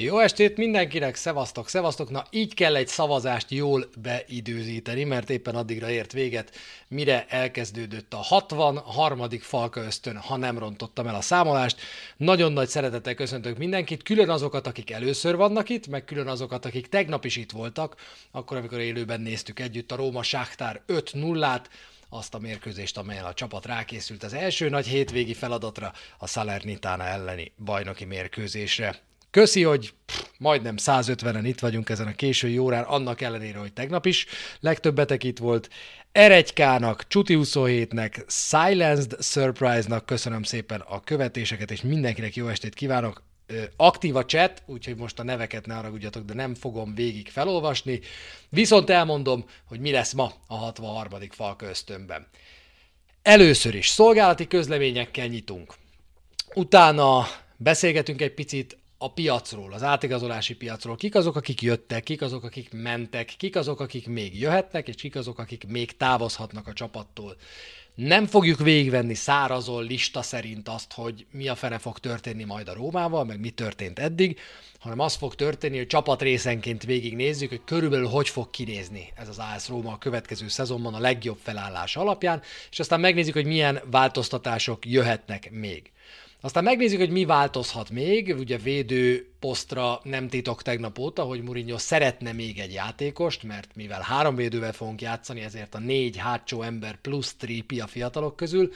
Jó estét mindenkinek, szevasztok, szevasztok. Na így kell egy szavazást jól beidőzíteni, mert éppen addigra ért véget, mire elkezdődött a 63. Falka ösztön, ha nem rontottam el a számolást. Nagyon nagy szeretettel köszöntök mindenkit, külön azokat, akik először vannak itt, meg külön azokat, akik tegnap is itt voltak, akkor, amikor élőben néztük együtt a Róma Sáktár 5-0-át, azt a mérkőzést, amelyen a csapat rákészült az első nagy hétvégi feladatra, a Salernitana elleni bajnoki mérkőzésre. Köszi, hogy pff, majdnem 150-en itt vagyunk ezen a késői órán, annak ellenére, hogy tegnap is legtöbbetek itt volt. Eregykának, Csuti 27-nek, Silenced Surprise-nak köszönöm szépen a követéseket, és mindenkinek jó estét kívánok. Aktív a chat, úgyhogy most a neveket ne haragudjatok, de nem fogom végig felolvasni. Viszont elmondom, hogy mi lesz ma a 63. Falka ösztönben. Először is szolgálati közleményekkel nyitunk. Utána beszélgetünk egy picit a piacról, az átigazolási piacról, kik azok, akik jöttek, kik azok, akik mentek, kik azok, akik még jöhetnek, és kik azok, akik még távozhatnak a csapattól. Nem fogjuk végigvenni szárazon lista szerint azt, hogy mi a fene fog történni majd a Rómával, meg mi történt eddig, hanem az fog történni, hogy csapat részenként végignézzük, hogy körülbelül hogy fog kinézni ez az AS Róma a következő szezonban a legjobb felállás alapján, és aztán megnézzük, hogy milyen változtatások jöhetnek még. Aztán megnézzük, hogy mi változhat még. Ugye védő posztra nem titok tegnap óta, hogy Mourinho szeretne még egy játékost, mert mivel három védővel fogunk játszani, ezért a négy hátsó ember plusz tripi a fiatalok közül,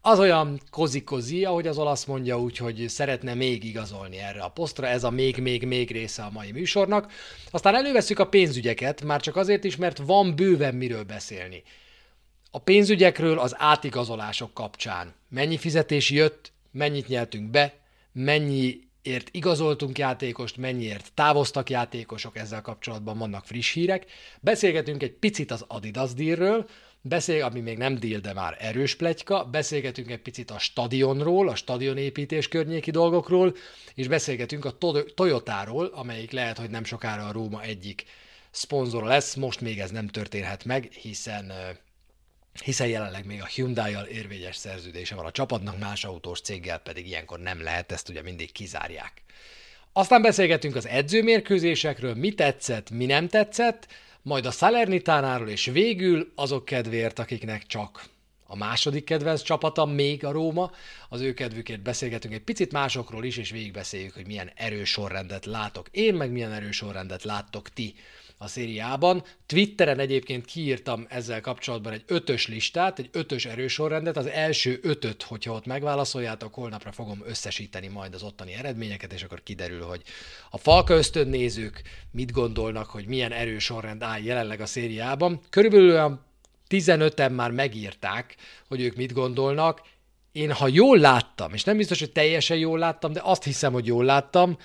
az olyan kozi-kozi, ahogy az olasz mondja, úgyhogy szeretne még igazolni erre a posztra, ez a még-még-még része a mai műsornak. Aztán előveszük a pénzügyeket, már csak azért is, mert van bőven miről beszélni. A pénzügyekről az átigazolások kapcsán. Mennyi fizetés jött, mennyit nyeltünk be, mennyiért igazoltunk játékost, mennyiért távoztak játékosok, ezzel kapcsolatban vannak friss hírek. Beszélgetünk egy picit az Adidas dílről, beszél, ami még nem díl, de már erős pletyka, beszélgetünk egy picit a stadionról, a stadionépítés környéki dolgokról, és beszélgetünk a Toyotáról, amelyik lehet, hogy nem sokára a Róma egyik szponzora lesz, most még ez nem történhet meg, hiszen hiszen jelenleg még a Hyundai-jal érvényes szerződése van a csapatnak, más autós céggel pedig ilyenkor nem lehet, ezt ugye mindig kizárják. Aztán beszélgetünk az edzőmérkőzésekről, mi tetszett, mi nem tetszett, majd a Salernitánáról, és végül azok kedvéért, akiknek csak a második kedvenc csapata, még a Róma, az ő kedvükért beszélgetünk egy picit másokról is, és végigbeszéljük, hogy milyen erős sorrendet látok én, meg milyen erős sorrendet láttok ti a szériában. Twitteren egyébként kiírtam ezzel kapcsolatban egy ötös listát, egy ötös erősorrendet, az első ötöt, hogyha ott megválaszoljátok, holnapra fogom összesíteni majd az ottani eredményeket, és akkor kiderül, hogy a Falka ösztön nézők mit gondolnak, hogy milyen erősorrend áll jelenleg a szériában. Körülbelül olyan 15-en már megírták, hogy ők mit gondolnak. Én, ha jól láttam, és nem biztos, hogy teljesen jól láttam, de azt hiszem, hogy jól láttam,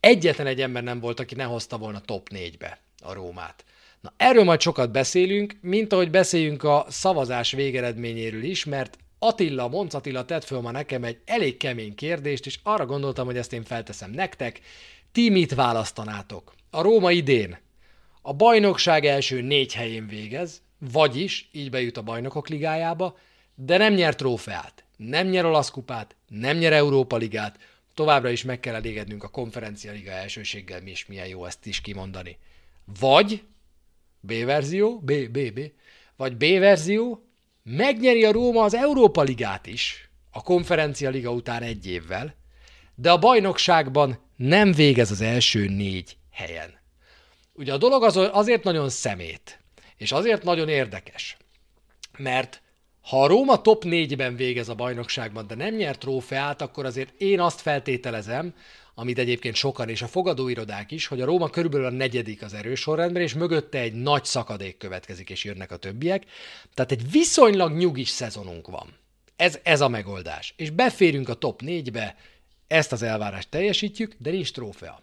egyetlen egy ember nem volt, aki ne hozta volna top 4-be a Rómát. Na erről majd sokat beszélünk, mint ahogy beszéljünk a szavazás végeredményéről is, mert Attila, Monc Attila tett föl ma nekem egy elég kemény kérdést, és arra gondoltam, hogy ezt én felteszem nektek. Ti mit választanátok? A Róma idén a bajnokság első négy helyén végez, vagyis így bejut a bajnokok ligájába, de nem nyer trófeát, nem nyer olasz kupát, nem nyer Európa ligát, továbbra is meg kell elégednünk a konferencia liga elsőséggel, mi is milyen jó ezt is kimondani. Vagy B verzió, B, B, B, vagy B verzió, megnyeri a Róma az Európa Ligát is, a konferencia liga után egy évvel, de a bajnokságban nem végez az első négy helyen. Ugye a dolog az, azért nagyon szemét, és azért nagyon érdekes, mert ha a Róma top 4-ben végez a bajnokságban, de nem nyer trófeát, akkor azért én azt feltételezem, amit egyébként sokan, és a fogadóirodák is, hogy a Róma körülbelül a negyedik az erős sorrendben, és mögötte egy nagy szakadék következik, és jönnek a többiek. Tehát egy viszonylag nyugis szezonunk van. Ez, ez a megoldás. És beférünk a top 4-be, ezt az elvárást teljesítjük, de nincs trófea.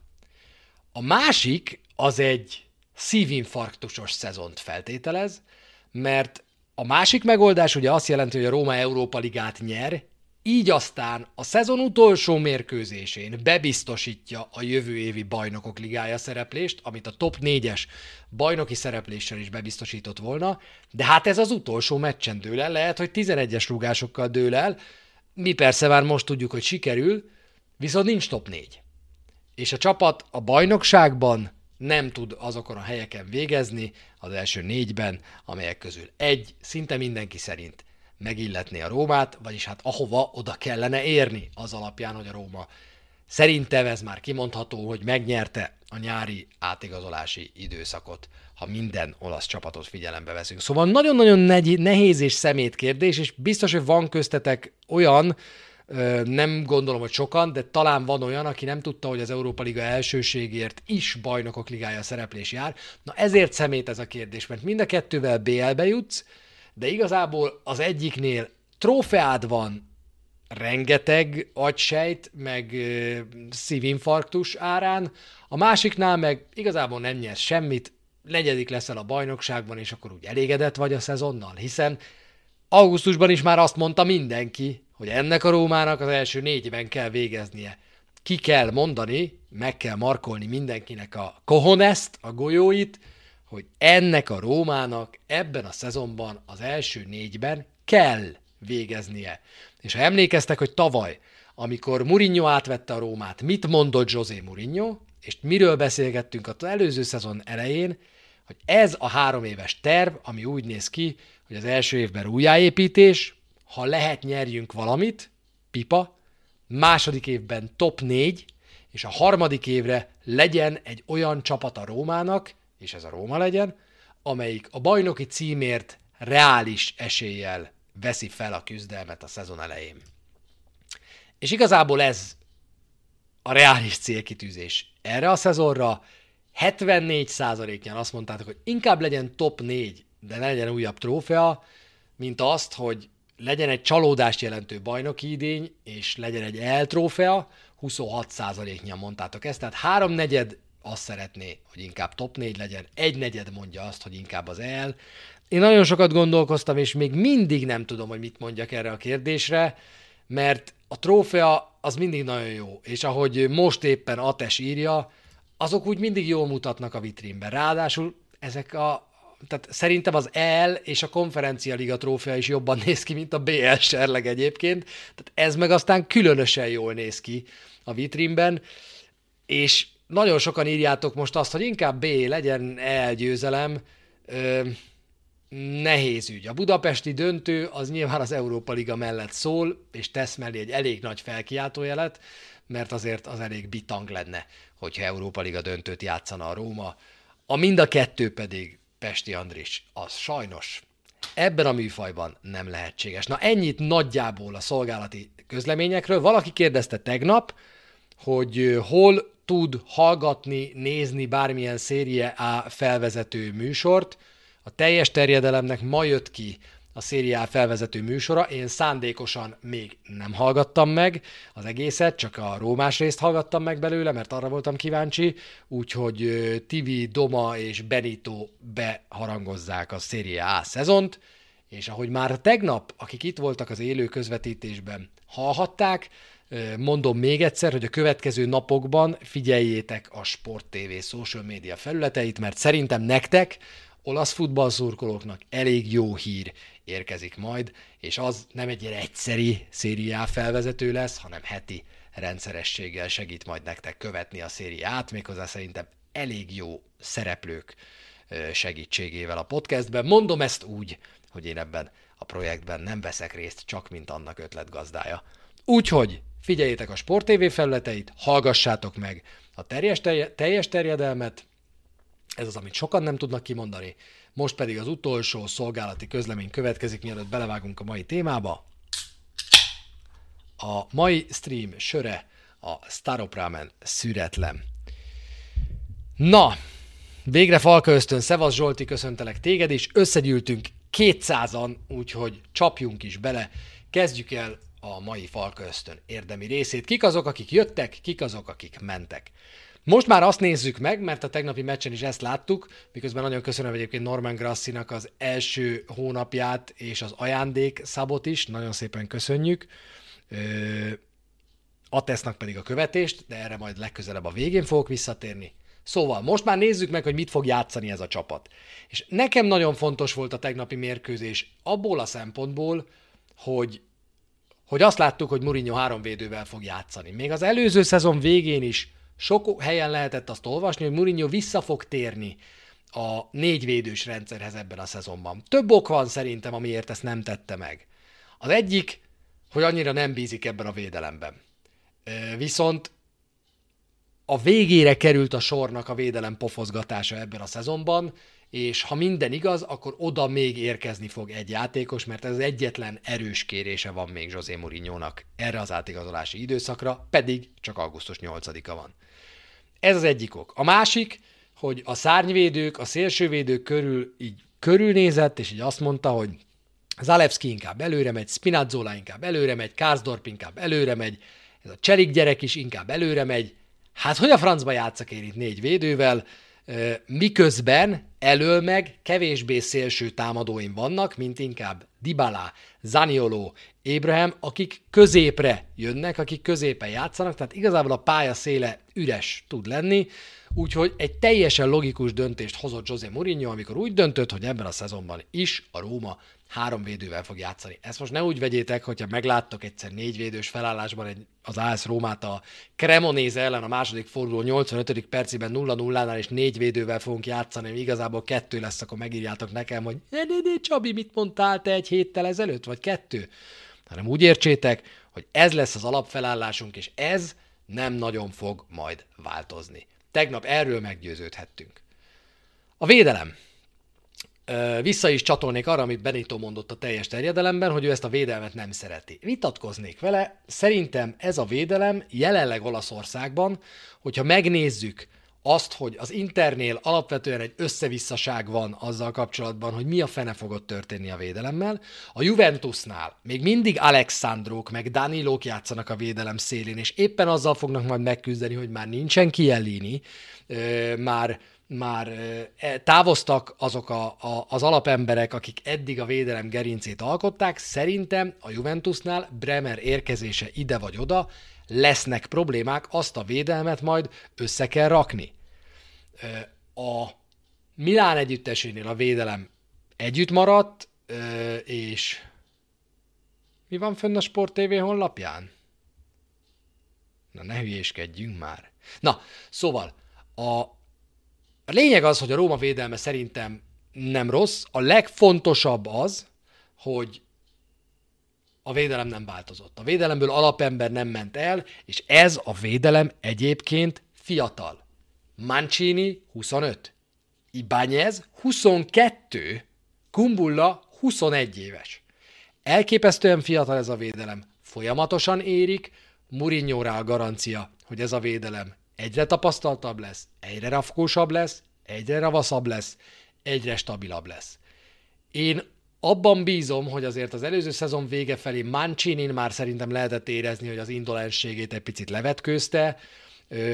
A másik az egy szívinfarktusos szezont feltételez, mert a másik megoldás ugye azt jelenti, hogy a Róma Európa Ligát nyer, így aztán a szezon utolsó mérkőzésén bebiztosítja a jövő évi bajnokok ligája szereplést, amit a top 4-es bajnoki szerepléssel is bebiztosított volna, de hát ez az utolsó meccsen dől el, lehet, hogy 11-es rúgásokkal dől el, mi persze már most tudjuk, hogy sikerül, viszont nincs top 4. és a csapat a bajnokságban nem tud azokon a helyeken végezni, az első négyben, amelyek közül egy szinte mindenki szerint megilletné a Rómát, vagyis hát ahova oda kellene érni az alapján, hogy a Róma szerintem ez már kimondható, hogy megnyerte a nyári átigazolási időszakot, ha minden olasz csapatot figyelembe veszünk. Szóval nagyon-nagyon nehéz és szemét kérdés, és biztos, hogy van köztetek olyan, nem gondolom, hogy sokan, de talán van olyan, aki nem tudta, hogy az Európa Liga elsőségért is bajnokok ligája szereplés jár. Na ezért szemét ez a kérdés, mert mind a kettővel BL-be jutsz, de igazából az egyiknél trófeád van, rengeteg agysejt, meg ö, szívinfarktus árán, a másiknál meg igazából nem nyersz semmit, negyedik leszel a bajnokságban, és akkor úgy elégedett vagy a szezonnal, hiszen augusztusban is már azt mondta mindenki, hogy ennek a Rómának az első négyben kell végeznie. Ki kell mondani, meg kell markolni mindenkinek a kohonest, a golyóit, hogy ennek a Rómának ebben a szezonban az első négyben kell végeznie. És ha emlékeztek, hogy tavaly, amikor Mourinho átvette a Rómát, mit mondott José Mourinho, és miről beszélgettünk az előző szezon elején, hogy ez a három éves terv, ami úgy néz ki, hogy az első évben újjáépítés, ha lehet nyerjünk valamit, pipa, második évben top 4, és a harmadik évre legyen egy olyan csapat a Rómának, és ez a Róma legyen, amelyik a bajnoki címért reális eséllyel veszi fel a küzdelmet a szezon elején. És igazából ez a reális célkitűzés erre a szezonra. 74%-nyan azt mondtátok, hogy inkább legyen top 4, de ne legyen újabb trófea, mint azt, hogy legyen egy csalódást jelentő bajnoki idény, és legyen egy eltrófea, 26%-nyian mondtátok ezt, tehát háromnegyed azt szeretné, hogy inkább top 4 legyen, egy negyed mondja azt, hogy inkább az el. Én nagyon sokat gondolkoztam, és még mindig nem tudom, hogy mit mondjak erre a kérdésre, mert a trófea az mindig nagyon jó, és ahogy most éppen Ates írja, azok úgy mindig jól mutatnak a vitrínben. Ráadásul ezek a tehát szerintem az EL és a konferencia liga trófea is jobban néz ki, mint a BL serleg egyébként. Tehát ez meg aztán különösen jól néz ki a vitrínben, és nagyon sokan írjátok most azt, hogy inkább B legyen győzelem. Ö, nehéz ügy. A budapesti döntő az nyilván az Európa Liga mellett szól, és tesz mellé egy elég nagy felkiáltójelet, mert azért az elég bitang lenne, hogyha Európa Liga döntőt játszana a Róma. A mind a kettő pedig Pesti Andris, az sajnos ebben a műfajban nem lehetséges. Na ennyit nagyjából a szolgálati közleményekről. Valaki kérdezte tegnap, hogy hol tud hallgatni, nézni bármilyen szérie A felvezető műsort. A teljes terjedelemnek ma jött ki a szériá felvezető műsora. Én szándékosan még nem hallgattam meg az egészet, csak a rómás részt hallgattam meg belőle, mert arra voltam kíváncsi, úgyhogy Tivi, Doma és Benito beharangozzák a szériá A szezont, és ahogy már tegnap, akik itt voltak az élő közvetítésben, hallhatták, mondom még egyszer, hogy a következő napokban figyeljétek a Sport TV social média felületeit, mert szerintem nektek olasz futballszurkolóknak elég jó hír érkezik majd, és az nem egy ilyen egyszeri szériá felvezető lesz, hanem heti rendszerességgel segít majd nektek követni a szériát, méghozzá szerintem elég jó szereplők segítségével a podcastben. Mondom ezt úgy, hogy én ebben a projektben nem veszek részt, csak mint annak ötletgazdája. Úgyhogy figyeljétek a Sport TV felületeit, hallgassátok meg a teljes, teljes terjedelmet, ez az, amit sokan nem tudnak kimondani. Most pedig az utolsó szolgálati közlemény következik, mielőtt belevágunk a mai témába. A mai stream söre a Staropramen szüretlen. Na, végre Falka Ösztön, Szevasz Zsolti, köszöntelek téged is, összegyűltünk 200-an, úgyhogy csapjunk is bele, kezdjük el a mai Falka Ösztön érdemi részét. Kik azok, akik jöttek, kik azok, akik mentek. Most már azt nézzük meg, mert a tegnapi meccsen is ezt láttuk, miközben nagyon köszönöm egyébként Norman Grassinak az első hónapját és az ajándék szabot is, nagyon szépen köszönjük. Atesznak pedig a követést, de erre majd legközelebb a végén fogok visszatérni. Szóval most már nézzük meg, hogy mit fog játszani ez a csapat. És nekem nagyon fontos volt a tegnapi mérkőzés abból a szempontból, hogy, hogy azt láttuk, hogy Mourinho három védővel fog játszani. Még az előző szezon végén is Sok helyen lehetett azt olvasni, hogy Mourinho vissza fog térni a négyvédős rendszerhez ebben a szezonban. Több ok van szerintem, amiért ezt nem tette meg. Az egyik, hogy annyira nem bízik ebben a védelemben. Viszont a végére került a sornak a védelem pofozgatása ebben a szezonban, és ha minden igaz, akkor oda még érkezni fog egy játékos, mert ez az egyetlen erős kérése van még José Mourinho-nak erre az átigazolási időszakra, pedig csak augusztus 8-a van. Ez az egyik ok. A másik, hogy a szárnyvédők, a szélsővédők körül így körülnézett, és így azt mondta, hogy Zalewski inkább előre megy, Spinazzola inkább előre megy, Kárzdorp inkább előre megy, ez a Cserik gyerek is inkább előre megy. Hát hogy a francba játszak én itt négy védővel, miközben elől meg kevésbé szélső támadóim vannak, mint inkább Dybala, Zaniolo, Abraham, akik középre jönnek, akik középen játszanak, tehát igazából a pálya széle üres tud lenni, úgyhogy egy teljesen logikus döntést hozott José Mourinho, amikor úgy döntött, hogy ebben a szezonban is a Róma három védővel fog játszani. Ezt most ne úgy vegyétek, hogyha megláttok egyszer négy védős felállásban egy, az AS Rómát a Cremonéze ellen a második forduló 85. percében 0-0-nál és négy védővel fogunk játszani, igazából kettő lesz, akkor megírjátok nekem, hogy ne, ne, ne, Csabi, mit mondtál te egy héttel ezelőtt, vagy kettő? Hanem úgy értsétek, hogy ez lesz az alapfelállásunk, és ez nem nagyon fog majd változni. Tegnap erről meggyőződhettünk. A védelem vissza is csatolnék arra, amit Benito mondott a teljes terjedelemben, hogy ő ezt a védelmet nem szereti. Vitatkoznék vele, szerintem ez a védelem jelenleg Olaszországban, hogyha megnézzük azt, hogy az Internél alapvetően egy összevisszaság van azzal kapcsolatban, hogy mi a fene fogott történni a védelemmel. A Juventusnál még mindig Alexandrók meg Danilók játszanak a védelem szélén, és éppen azzal fognak majd megküzdeni, hogy már nincsen Kielini, már már e, távoztak azok a, a, az alapemberek, akik eddig a védelem gerincét alkották. Szerintem a Juventusnál Bremer érkezése ide vagy oda, lesznek problémák, azt a védelmet majd össze kell rakni. A Milán együttesénél a védelem együtt maradt, és mi van fönn a Sport TV honlapján? Na ne hülyéskedjünk már. Na, szóval a, a lényeg az, hogy a Róma védelme szerintem nem rossz. A legfontosabb az, hogy a védelem nem változott. A védelemből alapember nem ment el, és ez a védelem egyébként fiatal. Mancini 25, Ibányez 22, Kumbulla 21 éves. Elképesztően fiatal ez a védelem. Folyamatosan érik, Mourinho rá a garancia, hogy ez a védelem egyre tapasztaltabb lesz, egyre rafkósabb lesz, egyre ravaszabb lesz, egyre stabilabb lesz. Én abban bízom, hogy azért az előző szezon vége felé Mancinin már szerintem lehetett érezni, hogy az indolenségét egy picit levetkőzte,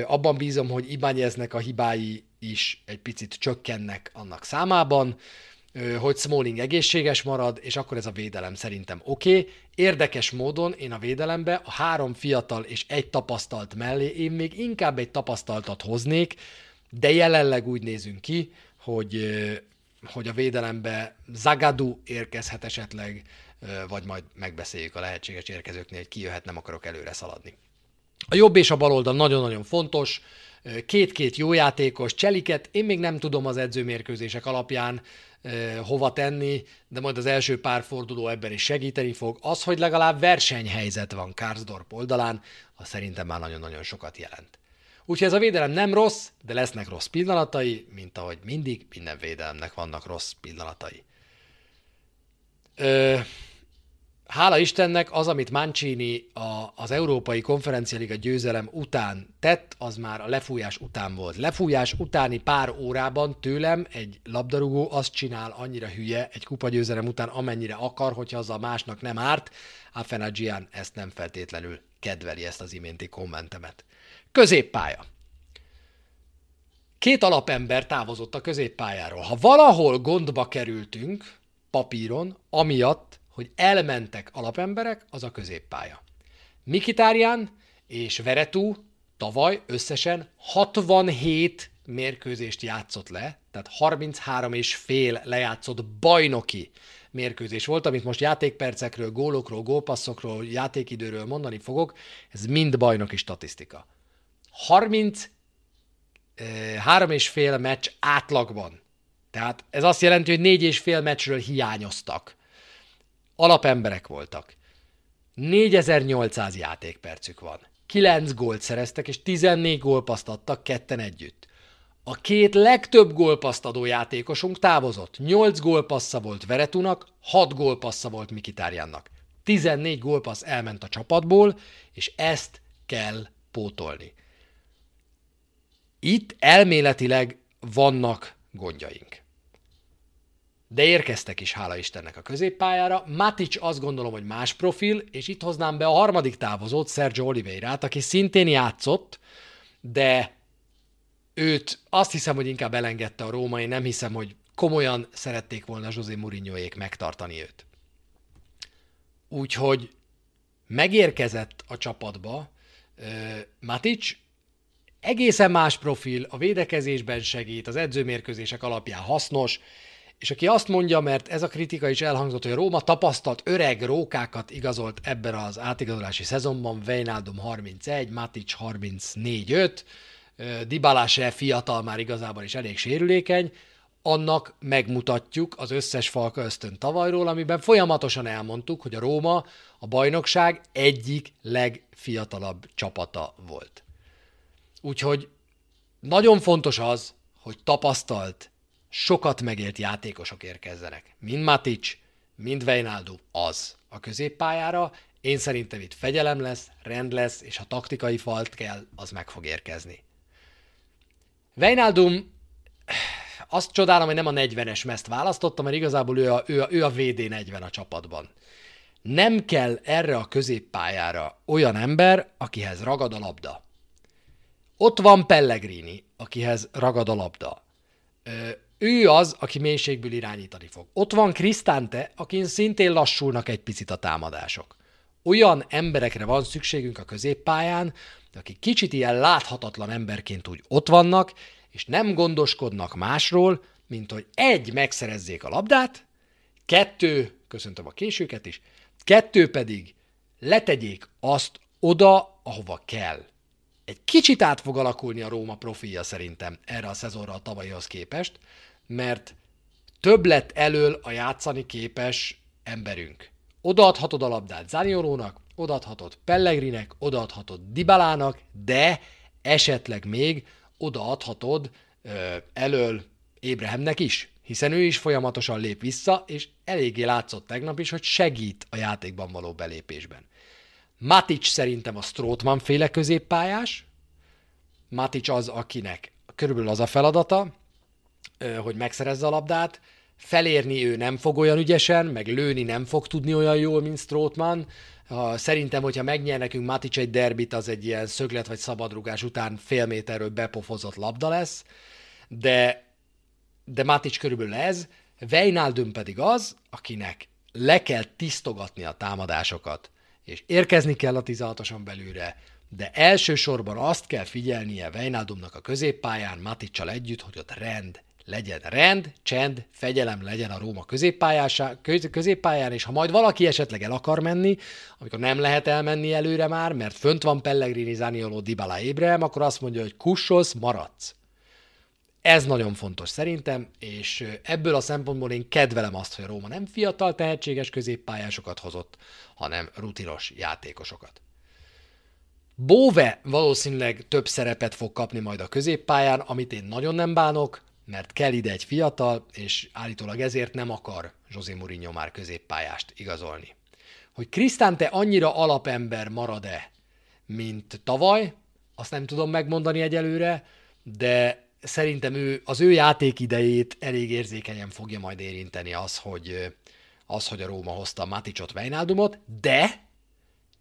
abban bízom, hogy Ibányeznek a hibái is egy picit csökkennek annak számában, hogy Smalling egészséges marad, és akkor ez a védelem szerintem oké. Okay. Érdekes módon én a védelembe a három fiatal és egy tapasztalt mellé én még inkább egy tapasztaltat hoznék, de jelenleg úgy nézünk ki, hogy, hogy a védelembe Zagadu érkezhet esetleg, vagy majd megbeszéljük a lehetséges érkezőknél, hogy ki jöhet, nem akarok előre szaladni. A jobb és a bal oldal nagyon-nagyon fontos, két-két jó játékos, cseliket, én még nem tudom az edzőmérkőzések alapján hova tenni, de majd az első pár forduló ebben is segíteni fog. Az, hogy legalább versenyhelyzet van Karsdorp oldalán, az szerintem már nagyon-nagyon sokat jelent. Úgyhogy ez a védelem nem rossz, de lesznek rossz pillanatai, mint ahogy mindig minden védelemnek vannak rossz pillanatai. Ö, hála Istennek az, amit Mancini a, az Európai Konferencia Liga győzelem után tett, az már a lefújás után volt. Lefújás utáni pár órában tőlem egy labdarúgó azt csinál annyira hülye egy kupa győzelem után, amennyire akar, hogyha az a másnak nem árt. Afenagian ezt nem feltétlenül kedveli ezt az iménti kommentemet. Középpálya. Két alapember távozott a középpályáról. Ha valahol gondba kerültünk papíron, amiatt, hogy elmentek alapemberek, az a középpálya. Mikitárián és Veretú tavaly összesen 67 mérkőzést játszott le, tehát 33 és fél lejátszott bajnoki mérkőzés volt, amit most játékpercekről, gólokról, gólpasszokról, játékidőről mondani fogok, ez mind bajnoki statisztika. 37 három és fél meccs átlagban. Tehát ez azt jelenti, hogy négy és fél meccsről hiányoztak. Alapemberek voltak. 4800 játékpercük van. 9 gólt szereztek, és 14 gólpaszt adtak ketten együtt. A két legtöbb gólpaszt adó játékosunk távozott. 8 gólpassza volt Veretunak, 6 gólpassza volt Mikitárjánnak. 14 gólpassz elment a csapatból, és ezt kell pótolni. Itt elméletileg vannak gondjaink. De érkeztek is, hála Istennek a középpályára. Matic azt gondolom, hogy más profil, és itt hoznám be a harmadik távozót, Sergio Oliveirát, aki szintén játszott, de őt azt hiszem, hogy inkább elengedte a Róma, én nem hiszem, hogy komolyan szerették volna José Mourinhoék megtartani őt. Úgyhogy megérkezett a csapatba uh, Matic, egészen más profil, a védekezésben segít, az edzőmérkőzések alapján hasznos, és aki azt mondja, mert ez a kritika is elhangzott, hogy a Róma tapasztalt öreg rókákat igazolt ebben az átigazolási szezonban, Vejnaldum 31, Matic 34-5, Dybala se fiatal már igazából is elég sérülékeny, annak megmutatjuk az összes falka ösztön tavalyról, amiben folyamatosan elmondtuk, hogy a Róma a bajnokság egyik legfiatalabb csapata volt. Úgyhogy nagyon fontos az, hogy tapasztalt, sokat megélt játékosok érkezzenek. Mind Matic, mind Vejnaldum az a középpályára. Én szerintem itt fegyelem lesz, rend lesz, és ha taktikai falt kell, az meg fog érkezni. Vejnaldum, azt csodálom, hogy nem a 40-es mezt választotta, mert igazából ő a, ő a, ő a VD40 a csapatban. Nem kell erre a középpályára olyan ember, akihez ragad a labda. Ott van Pellegrini, akihez ragad a labda ő az, aki mélységből irányítani fog. Ott van Krisztánte, akin szintén lassulnak egy picit a támadások. Olyan emberekre van szükségünk a középpályán, akik kicsit ilyen láthatatlan emberként úgy ott vannak, és nem gondoskodnak másról, mint hogy egy, megszerezzék a labdát, kettő, köszöntöm a későket is, kettő pedig letegyék azt oda, ahova kell. Egy kicsit át fog alakulni a Róma profilja szerintem erre a szezonra a tavalyihoz képest, mert több lett elől a játszani képes emberünk. Odaadhatod a labdát Zaniolónak, odaadhatod Pellegrinek, odaadhatod Dibalának, de esetleg még odaadhatod ö, elől Ébrehemnek is, hiszen ő is folyamatosan lép vissza, és eléggé látszott tegnap is, hogy segít a játékban való belépésben. Matic szerintem a Strootman féle középpályás, Matic az, akinek körülbelül az a feladata, hogy megszerezze a labdát, felérni ő nem fog olyan ügyesen, meg lőni nem fog tudni olyan jól, mint Strootman. Szerintem, hogyha megnyer nekünk Matic egy derbit, az egy ilyen szöglet vagy szabadrugás után fél méterről bepofozott labda lesz, de, de Matic körülbelül ez, Vejnaldum pedig az, akinek le kell tisztogatni a támadásokat, és érkezni kell a 16-oson belülre, de elsősorban azt kell figyelnie Vejnaldumnak a középpályán Maticsal együtt, hogy ott rend legyen rend, csend, fegyelem legyen a Róma középpályán, és ha majd valaki esetleg el akar menni, amikor nem lehet elmenni előre már, mert fönt van Pellegrini, Zanioló, Dybala, Ébrahim, akkor azt mondja, hogy kussolsz, maradsz. Ez nagyon fontos szerintem, és ebből a szempontból én kedvelem azt, hogy a Róma nem fiatal, tehetséges középpályásokat hozott, hanem rutinos játékosokat. Bóve valószínűleg több szerepet fog kapni majd a középpályán, amit én nagyon nem bánok, mert kell ide egy fiatal, és állítólag ezért nem akar José Mourinho már középpályást igazolni. Hogy Krisztánte annyira alapember marad-e, mint tavaly, azt nem tudom megmondani egyelőre, de szerintem ő, az ő játékidejét elég érzékenyen fogja majd érinteni az, hogy, az, hogy a Róma hozta Maticot, Vejnaldumot, de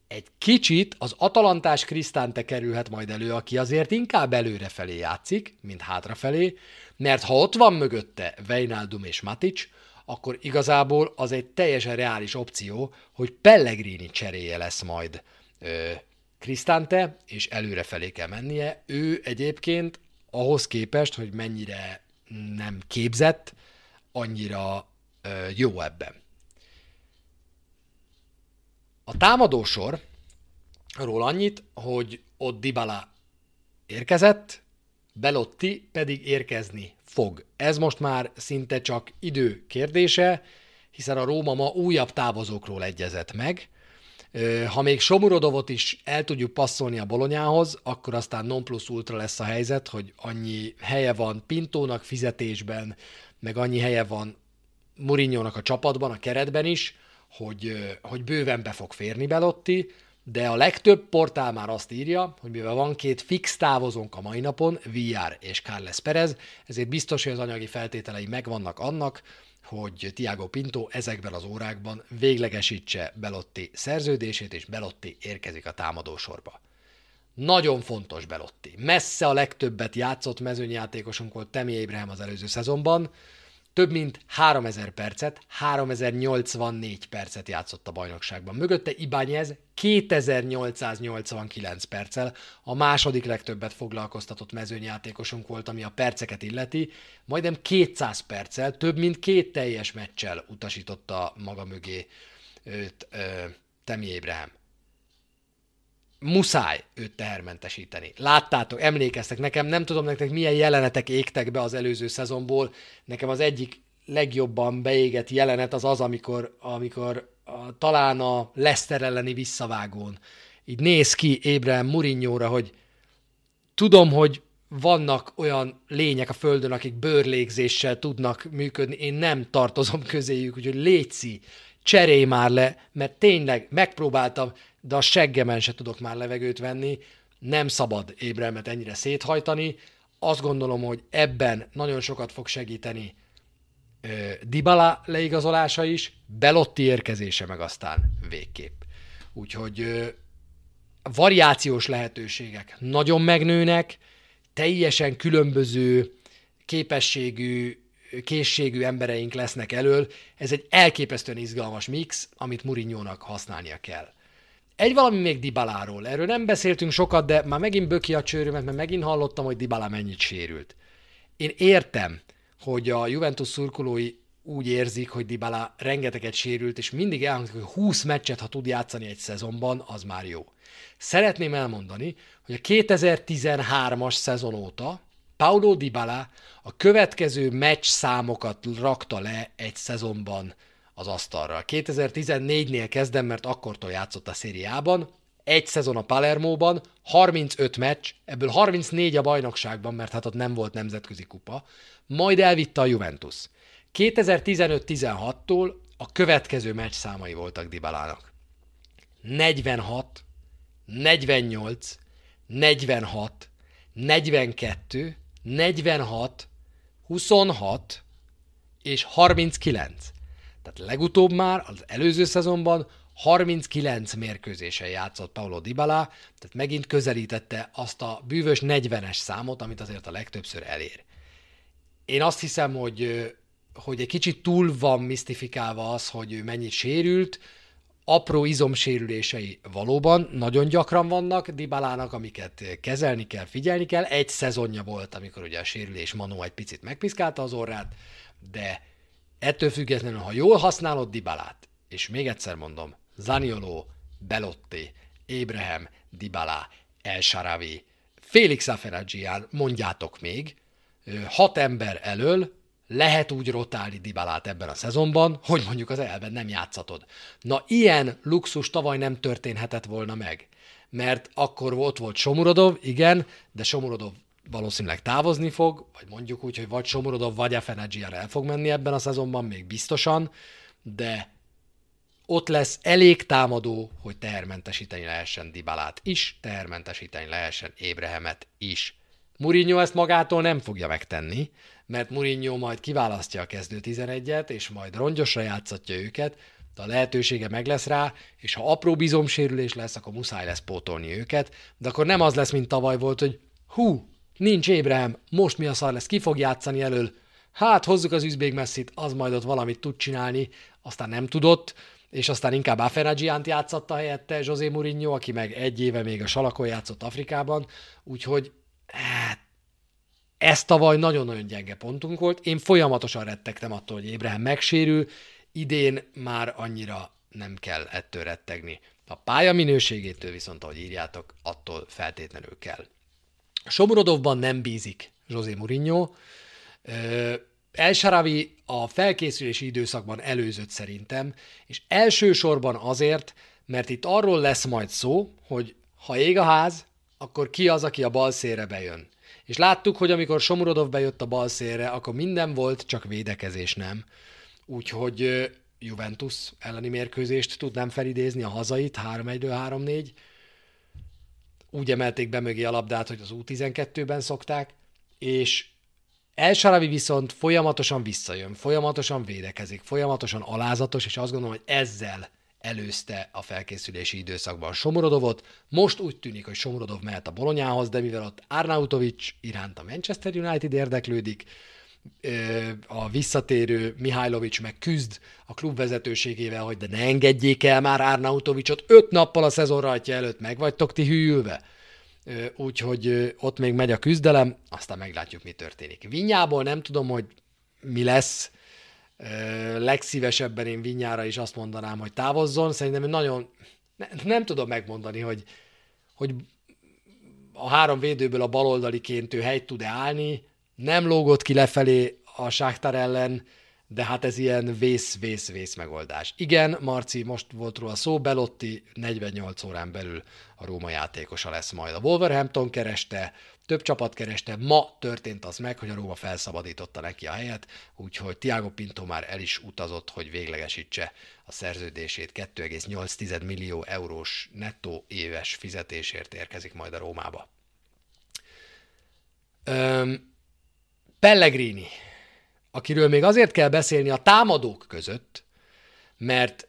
egy kicsit az atalantás Krisztánte kerülhet majd elő, aki azért inkább előrefelé játszik, mint hátrafelé, mert ha ott van mögötte Vejnaldum és Matic, akkor igazából az egy teljesen reális opció, hogy Pellegrini cseréje lesz majd ö, Krisztánte, és előrefelé kell mennie. Ő egyébként ahhoz képest, hogy mennyire nem képzett, annyira jó ebben. A támadósor ról annyit, hogy ott Dybala érkezett, Belotti pedig érkezni fog. Ez most már szinte csak idő kérdése, hiszen a Róma ma újabb távozókról egyezett meg. Ha még Somurodovot is el tudjuk passzolni a Bolonyához, akkor aztán non plus ultra lesz a helyzet, hogy annyi helye van Pintónak fizetésben, meg annyi helye van Murinyónak a csapatban, a keretben is, hogy, hogy bőven be fog férni Belotti, de a legtöbb portál már azt írja, hogy mivel van két fix távozónk a mai napon, VR és Carles Perez, ezért biztos, hogy az anyagi feltételei megvannak annak, hogy Tiago Pinto ezekben az órákban véglegesítse Belotti szerződését, és Belotti érkezik a támadósorba. Nagyon fontos Belotti. Messze a legtöbbet játszott mezőnyjátékosunk volt Temi Abraham az előző szezonban, több mint 3000 percet, 3084 percet játszott a bajnokságban. Mögötte Ibányez 2889 perccel, a második legtöbbet foglalkoztatott mezőnyjátékosunk volt, ami a perceket illeti, majdnem 200 perccel, több mint két teljes meccsel utasította maga mögé őt ö, Temi Abraham muszáj őt tehermentesíteni. Láttátok, emlékeztek, nekem nem tudom nektek milyen jelenetek égtek be az előző szezonból, nekem az egyik legjobban beégett jelenet az az, amikor, amikor a, talán a Leicester elleni visszavágón. Így néz ki Ébrahim Murinyóra, hogy tudom, hogy vannak olyan lények a Földön, akik bőrlégzéssel tudnak működni, én nem tartozom közéjük, úgyhogy létszi, cserélj már le, mert tényleg megpróbáltam, de a seggemen se tudok már levegőt venni, nem szabad Ébrelmet ennyire széthajtani. Azt gondolom, hogy ebben nagyon sokat fog segíteni Dybala leigazolása is, Belotti érkezése meg aztán végképp. Úgyhogy variációs lehetőségek nagyon megnőnek, teljesen különböző képességű, készségű embereink lesznek elől. Ez egy elképesztően izgalmas mix, amit Murinyónak használnia kell. Egy valami még Dibaláról. Erről nem beszéltünk sokat, de már megint böki a csőrömet, mert megint hallottam, hogy Dybala mennyit sérült. Én értem, hogy a Juventus szurkolói úgy érzik, hogy Dybala rengeteget sérült, és mindig elhangzik, hogy 20 meccset, ha tud játszani egy szezonban, az már jó. Szeretném elmondani, hogy a 2013-as szezon óta Paulo Dybala a következő meccs számokat rakta le egy szezonban az asztalra. 2014-nél kezdem, mert akkortól játszott a szériában, egy szezon a Palermóban, 35 meccs, ebből 34 a bajnokságban, mert hát ott nem volt nemzetközi kupa, majd elvitte a Juventus. 2015-16-tól a következő meccs számai voltak Dibalának. 46, 48, 46, 42, 46, 26 és 39. Tehát legutóbb már az előző szezonban 39 mérkőzésen játszott Paulo Dybala, tehát megint közelítette azt a bűvös 40-es számot, amit azért a legtöbbször elér. Én azt hiszem, hogy, hogy egy kicsit túl van misztifikálva az, hogy ő mennyit sérült, apró izomsérülései valóban nagyon gyakran vannak Dibalának, amiket kezelni kell, figyelni kell. Egy szezonja volt, amikor ugye a sérülés Manu egy picit megpiszkálta az orrát, de Ettől függetlenül, ha jól használod Dibalát, és még egyszer mondom, Zanioló, Belotti, Ébrahim, Dybala, El Sharavi, Félix Aferagian, mondjátok még, hat ember elől lehet úgy rotálni Dibalát ebben a szezonban, hogy mondjuk az elben nem játszatod. Na, ilyen luxus tavaly nem történhetett volna meg. Mert akkor ott volt Somurodov, igen, de Somurodov valószínűleg távozni fog, vagy mondjuk úgy, hogy vagy Somorodov, vagy Efenegian el fog menni ebben a szezonban, még biztosan, de ott lesz elég támadó, hogy tehermentesíteni lehessen Dibalát is, tehermentesíteni lehessen Ébrehemet is. Mourinho ezt magától nem fogja megtenni, mert Mourinho majd kiválasztja a kezdő 11-et, és majd rongyosra játszatja őket, de a lehetősége meg lesz rá, és ha apró bizomsérülés lesz, akkor muszáj lesz pótolni őket, de akkor nem az lesz, mint tavaly volt, hogy hú, Nincs Ébrahim, most mi a szar lesz, ki fog játszani elől? Hát hozzuk az üzbég messzit, az majd ott valamit tud csinálni, aztán nem tudott, és aztán inkább Aferagiant játszatta helyette José Mourinho, aki meg egy éve még a Salakon játszott Afrikában, úgyhogy hát, ez tavaly nagyon-nagyon gyenge pontunk volt. Én folyamatosan rettegtem attól, hogy Ébrahim megsérül, idén már annyira nem kell ettől rettegni. A pálya minőségétől viszont, ahogy írjátok, attól feltétlenül kell. Somorodovban nem bízik José Mourinho. El Sharawi a felkészülési időszakban előzött szerintem, és elsősorban azért, mert itt arról lesz majd szó, hogy ha ég a ház, akkor ki az, aki a bal szélre bejön. És láttuk, hogy amikor Somurodov bejött a bal szélre, akkor minden volt, csak védekezés nem. Úgyhogy Juventus elleni mérkőzést tudnám felidézni, a hazait, 3-1-ről 3-4. Úgy emelték be mögé a labdát, hogy az U12-ben szokták, és El Sharawi viszont folyamatosan visszajön, folyamatosan védekezik, folyamatosan alázatos, és azt gondolom, hogy ezzel előzte a felkészülési időszakban Somorodovot. Most úgy tűnik, hogy Somorodov mehet a Bolonyához, de mivel ott Arnautovics iránt a Manchester United érdeklődik, a visszatérő Mihajlovics meg küzd a klub vezetőségével, hogy de ne engedjék el már Arnautovicsot, öt nappal a szezon rajtja előtt meg vagytok ti hűlve. Úgyhogy ott még megy a küzdelem, aztán meglátjuk, mi történik. Vinyából nem tudom, hogy mi lesz, legszívesebben én Vinyára is azt mondanám, hogy távozzon. Szerintem nagyon, ne, nem tudom megmondani, hogy, hogy a három védőből a baloldaliként ő helyt tud-e állni, nem lógott ki lefelé a Sáktár ellen, de hát ez ilyen vész-vész-vész megoldás. Igen, Marci, most volt róla szó, Belotti 48 órán belül a Róma játékosa lesz majd. A Wolverhampton kereste, több csapat kereste, ma történt az meg, hogy a Róma felszabadította neki a helyet, úgyhogy Tiago Pinto már el is utazott, hogy véglegesítse a szerződését. 2,8 millió eurós nettó éves fizetésért érkezik majd a Rómába. Öm, Pellegrini akiről még azért kell beszélni a támadók között, mert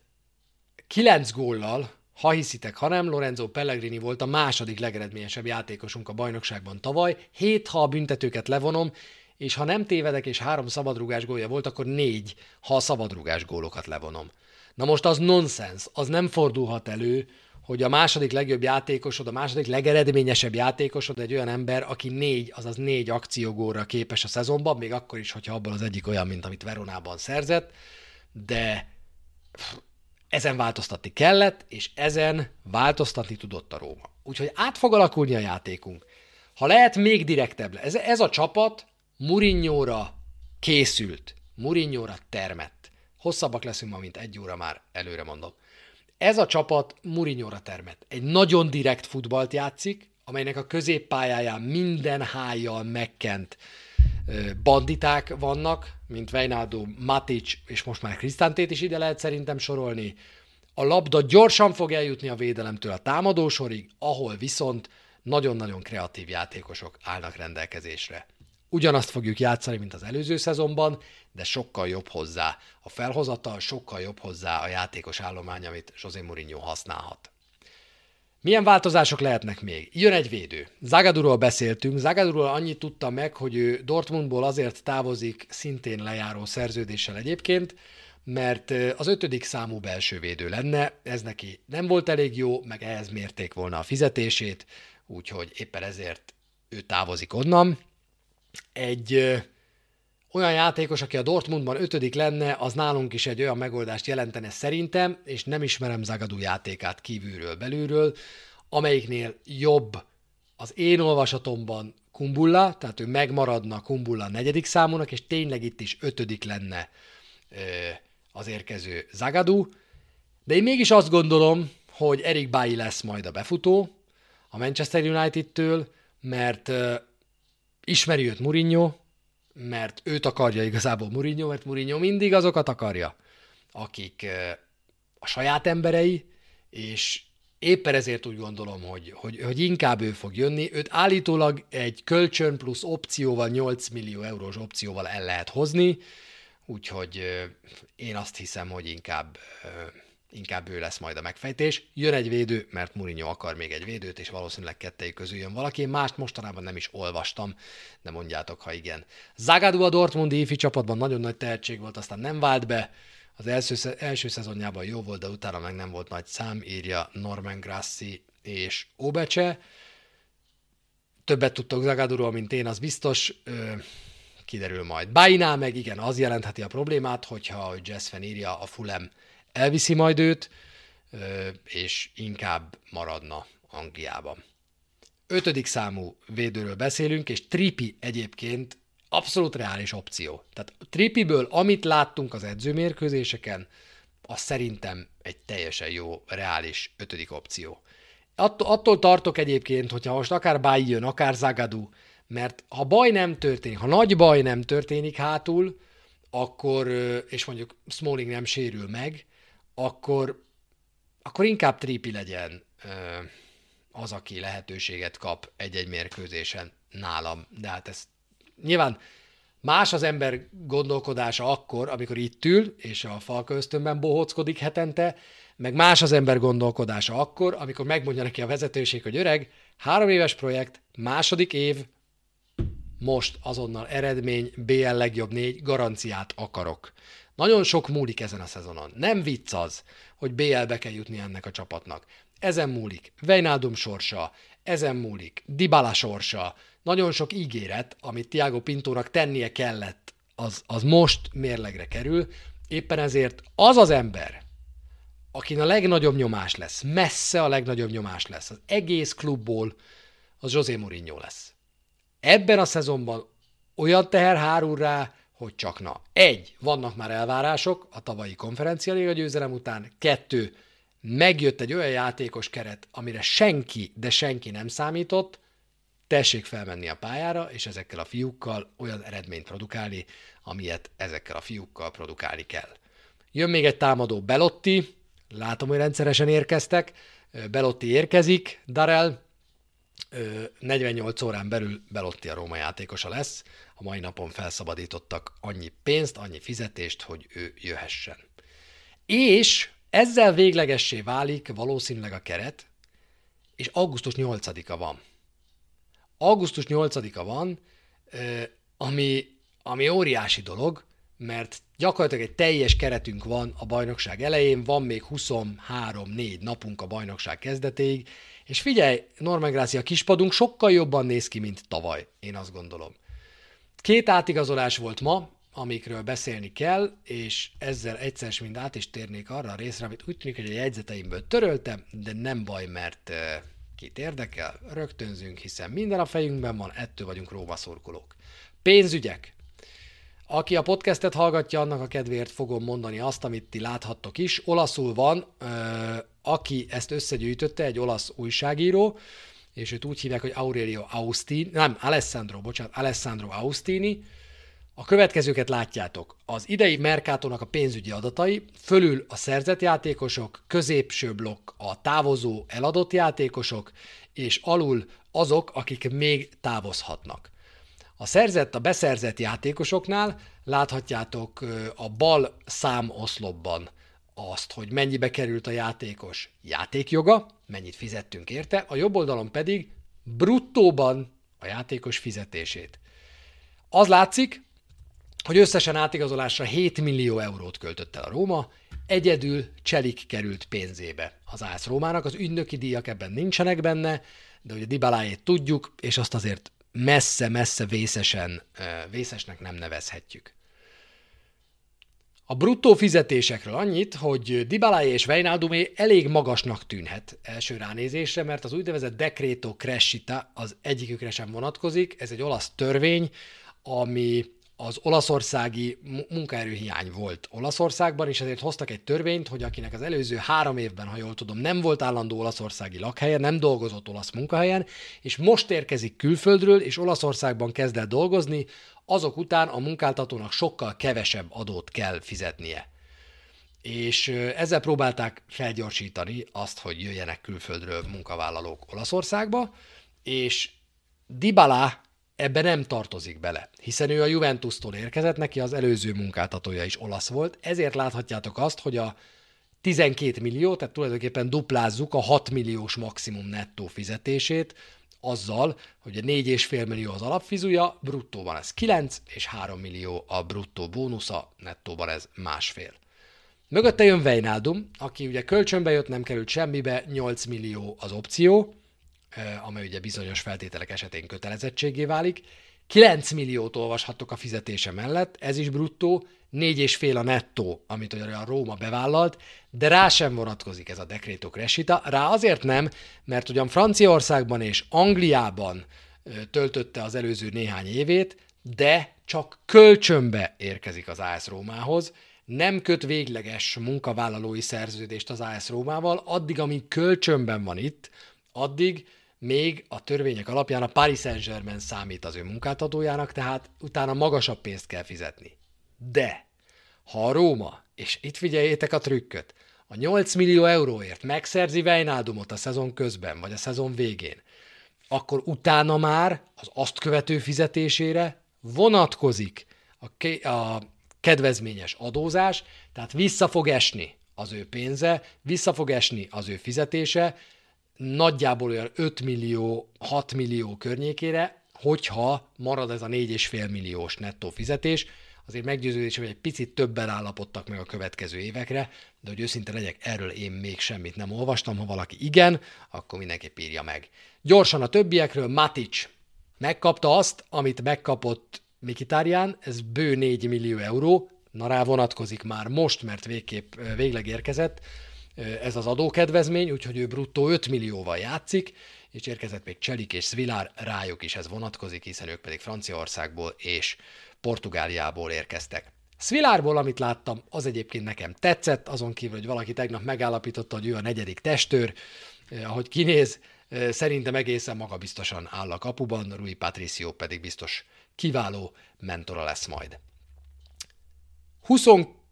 kilenc góllal, ha hiszitek, ha nem, Lorenzo Pellegrini volt a második legeredményesebb játékosunk a bajnokságban tavaly, hét, ha a büntetőket levonom, és ha nem tévedek, és három szabadrugás gólja volt, akkor négy, ha a szabadrugás gólokat levonom. Na most az nonsens, az nem fordulhat elő, hogy a második legjobb játékosod, a második legeredményesebb játékosod egy olyan ember, aki négy, azaz négy akciógóra képes a szezonban, még akkor is, hogyha abban az egyik olyan, mint amit Veronában szerzett, de ezen változtatni kellett, és ezen változtatni tudott a Róma. Úgyhogy át fog alakulni a játékunk. Ha lehet, még direktebb. Ez, ez a csapat Murinyóra készült, Murinyóra termett. Hosszabbak leszünk ma, mint egy óra már, előre mondom. Ez a csapat Murinyóra termett. Egy nagyon direkt futballt játszik, amelynek a középpályáján minden hájjal megkent banditák vannak, mint Vejnádó, Matic, és most már Krisztántét is ide lehet szerintem sorolni. A labda gyorsan fog eljutni a védelemtől a támadósorig, ahol viszont nagyon-nagyon kreatív játékosok állnak rendelkezésre. Ugyanazt fogjuk játszani, mint az előző szezonban, de sokkal jobb hozzá a felhozatal, sokkal jobb hozzá a játékos állomány, amit José Mourinho használhat. Milyen változások lehetnek még? Jön egy védő. Zagaduról beszéltünk. Zagaduról annyit tudtam meg, hogy ő Dortmundból azért távozik szintén lejáró szerződéssel egyébként, mert az ötödik számú belső védő lenne, ez neki nem volt elég jó, meg ehhez mérték volna a fizetését, úgyhogy éppen ezért ő távozik onnan. Egy olyan játékos, aki a Dortmundban ötödik lenne, az nálunk is egy olyan megoldást jelentene szerintem, és nem ismerem Zagadú játékát kívülről, belülről, amelyiknél jobb az én olvasatomban Kumbulla, tehát ő megmaradna Kumbulla negyedik számúnak, és tényleg itt is ötödik lenne az érkező Zagadú, de én mégis azt gondolom, hogy Erik Bailly lesz majd a befutó a Manchester United-től, mert ismeri őt Mourinho, mert őt akarja igazából Mourinho, mert Mourinho mindig azokat akarja, akik a saját emberei, és éppen ezért úgy gondolom, hogy, hogy, hogy inkább ő fog jönni. Őt állítólag egy kölcsön plusz opcióval, 8 millió eurós opcióval el lehet hozni, úgyhogy én azt hiszem, hogy inkább inkább ő lesz majd a megfejtés. Jön egy védő, mert Mourinho akar még egy védőt, és valószínűleg kettei közül jön valaki. Én mást mostanában nem is olvastam, de mondjátok, ha igen. Zagadou a Dortmundi ifi csapatban nagyon nagy tehetség volt, aztán nem vált be. Az első, első szezonjában jó volt, de utána meg nem volt nagy szám, írja Norman Grassi és Obecse. Többet tudtok Zagadouról, mint én, az biztos. Ö, kiderül majd. Bainál meg igen, az jelentheti a problémát, hogyha, hogy Jess írja, a Fulham elviszi majd őt, és inkább maradna Angliában. ötödik számú védőről beszélünk, és Tripi egyébként abszolút reális opció. Tehát Tripiből, amit láttunk az edzőmérkőzéseken, az szerintem egy teljesen jó, reális ötödik opció. Attól, attól tartok egyébként, hogyha most akár Báj jön, akár Zagadou, mert ha baj nem történik, ha nagy baj nem történik hátul, akkor, és mondjuk Smalling nem sérül meg, akkor, akkor inkább Tripi legyen az, aki lehetőséget kap egy-egy mérkőzésen nálam. De hát ez nyilván más az ember gondolkodása akkor, amikor itt ül, és a falka ösztönben bohóckodik hetente, meg más az ember gondolkodása akkor, amikor megmondja neki a vezetőség, hogy öreg, három éves projekt, második év, most azonnal eredmény, BL legjobb négy, garanciát akarok. Nagyon sok múlik ezen a szezonon. Nem vicc az, hogy BL-be kell jutni ennek a csapatnak. Ezen múlik Vejnádum sorsa, ezen múlik Dybala sorsa, nagyon sok ígéret, amit Tiago Pintónak tennie kellett, az, az most mérlegre kerül. Éppen ezért az az ember, akin a legnagyobb nyomás lesz, messze a legnagyobb nyomás lesz, az egész klubból, az José Mourinho lesz. Ebben a szezonban olyan teher hárul rá, hogy csak na. Egy, vannak már elvárások a tavalyi konferencia liga győzelem után. Kettő, megjött egy olyan játékos keret, amire senki, de senki nem számított, tessék felmenni a pályára, és ezekkel a fiúkkal olyan eredményt produkálni, amilyet ezekkel a fiúkkal produkálni kell. Jön még egy támadó Belotti, látom, hogy rendszeresen érkeztek, Belotti érkezik, Darel, 48 órán belül Belotti a Róma játékosa lesz, a mai napon felszabadítottak annyi pénzt, annyi fizetést, hogy ő jöhessen. És ezzel véglegessé válik valószínűleg a keret, és augusztus 8-a van. Augusztus 8-a van, ami, ami óriási dolog, mert gyakorlatilag egy teljes keretünk van a bajnokság elején, van még 23-4 napunk a bajnokság kezdetéig, és figyelj, Norman Grácia kispadunk sokkal jobban néz ki, mint tavaly, én azt gondolom. Két átigazolás volt ma, amikről beszélni kell, és ezzel egyszer mind át is térnék arra a részre, amit úgy tűnik, hogy a jegyzeteimből töröltem, de nem baj, mert kit érdekel, rögtönzünk, hiszen minden a fejünkben van, ettől vagyunk Róma. Pénzügyek. Aki a podcastet hallgatja, annak a kedvéért fogom mondani azt, amit ti láthattok is. Olaszul van, aki ezt összegyűjtötte, egy olasz újságíró, és őt úgy hívják, hogy Aurelio Austini, nem, Alessandro, bocsánat, Alessandro Austini, a következőket látjátok. Az idei Merkátónak a pénzügyi adatai, fölül a szerzett játékosok, középső blokk a távozó eladott játékosok, és alul azok, akik még távozhatnak. A szerzett, a beszerzett játékosoknál láthatjátok a bal számoszlopban azt, hogy mennyibe került a játékos játékjoga, mennyit fizettünk érte, a jobb oldalon pedig bruttóban a játékos fizetését. Az látszik, hogy összesen átigazolásra 7 millió eurót költött el a Róma, egyedül Cselik került pénzébe az Ász Rómának, az ügynöki díjak ebben nincsenek benne, de ugye Dibalájét tudjuk, és azt azért messze-messze vészesen, vészesnek nem nevezhetjük. A bruttó fizetésekről annyit, hogy Dybala és Wijnaldumé elég magasnak tűnhet első ránézésre, mert az úgynevezett Decreto Crescita az egyikükre sem vonatkozik, ez egy olasz törvény, ami az olaszországi munkaerőhiány volt Olaszországban, és ezért hoztak egy törvényt, hogy akinek az előző három évben, ha jól tudom, nem volt állandó olaszországi lakhelye, nem dolgozott olasz munkahelyen, és most érkezik külföldről, és Olaszországban kezd el dolgozni, azok után a munkáltatónak sokkal kevesebb adót kell fizetnie. És ezzel próbálták felgyorsítani azt, hogy jöjjenek külföldről munkavállalók Olaszországba, és Dybala ebbe nem tartozik bele, hiszen ő a Juventus-tól érkezett, neki az előző munkáltatója is olasz volt, ezért láthatjátok azt, hogy a 12 millió, tehát tulajdonképpen duplázzuk a 6 milliós maximum nettó fizetését, azzal, hogy a 4,5 millió az alapfizuja, bruttóban ez 9, és 3 millió a bruttó bónusza, nettóban ez másfél. Mögötte jön Vejnaldum, aki ugye kölcsönbe jött, nem került semmibe, 8 millió az opció, amely ugye bizonyos feltételek esetén kötelezettségé válik, 9 milliót olvashattok a fizetése mellett, ez is bruttó, négy és fél a nettó, amit a Róma bevállalt, de rá sem vonatkozik ez a dekrétó crescita. Rá azért nem, mert ugyan Franciaországban és Angliában töltötte az előző néhány évét, de csak kölcsönbe érkezik az AS Rómához, nem köt végleges munkavállalói szerződést az AS Rómával, addig, amíg kölcsönben van itt, addig még a törvények alapján a Paris Saint-Germain számít az ő munkáltatójának, tehát utána magasabb pénzt kell fizetni. De ha a Róma, és itt figyeljétek a trükköt, a 8 millió euróért megszerzi Vejnádumot a szezon közben, vagy a szezon végén, akkor utána már az azt követő fizetésére vonatkozik a, ke- a kedvezményes adózás, tehát vissza fog esni az ő pénze, vissza fog esni az ő fizetése, nagyjából olyan 5 millió, 6 millió környékére, hogyha marad ez a 4,5 milliós nettó fizetés, azért meggyőződés, hogy egy picit többen állapodtak meg a következő évekre, de hogy őszinte legyek, erről én még semmit nem olvastam, ha valaki igen, akkor mindenképp írja meg. Gyorsan a többiekről, Matic megkapta azt, amit megkapott Mikitárján, ez bő 4 millió euró, na rá vonatkozik már most, mert végképp végleg érkezett ez az adókedvezmény, úgyhogy ő bruttó 5 millióval játszik, és érkezett még Cselik és Svilár, rájuk is ez vonatkozik, hiszen ők pedig Franciaországból és Portugáliából érkeztek. Svilárból, amit láttam, az egyébként nekem tetszett, azon kívül, hogy valaki tegnap megállapította, hogy ő a negyedik testőr, ahogy kinéz, szerintem egészen magabiztosan áll a kapuban, Rui Patricio pedig biztos kiváló mentora lesz majd. 20,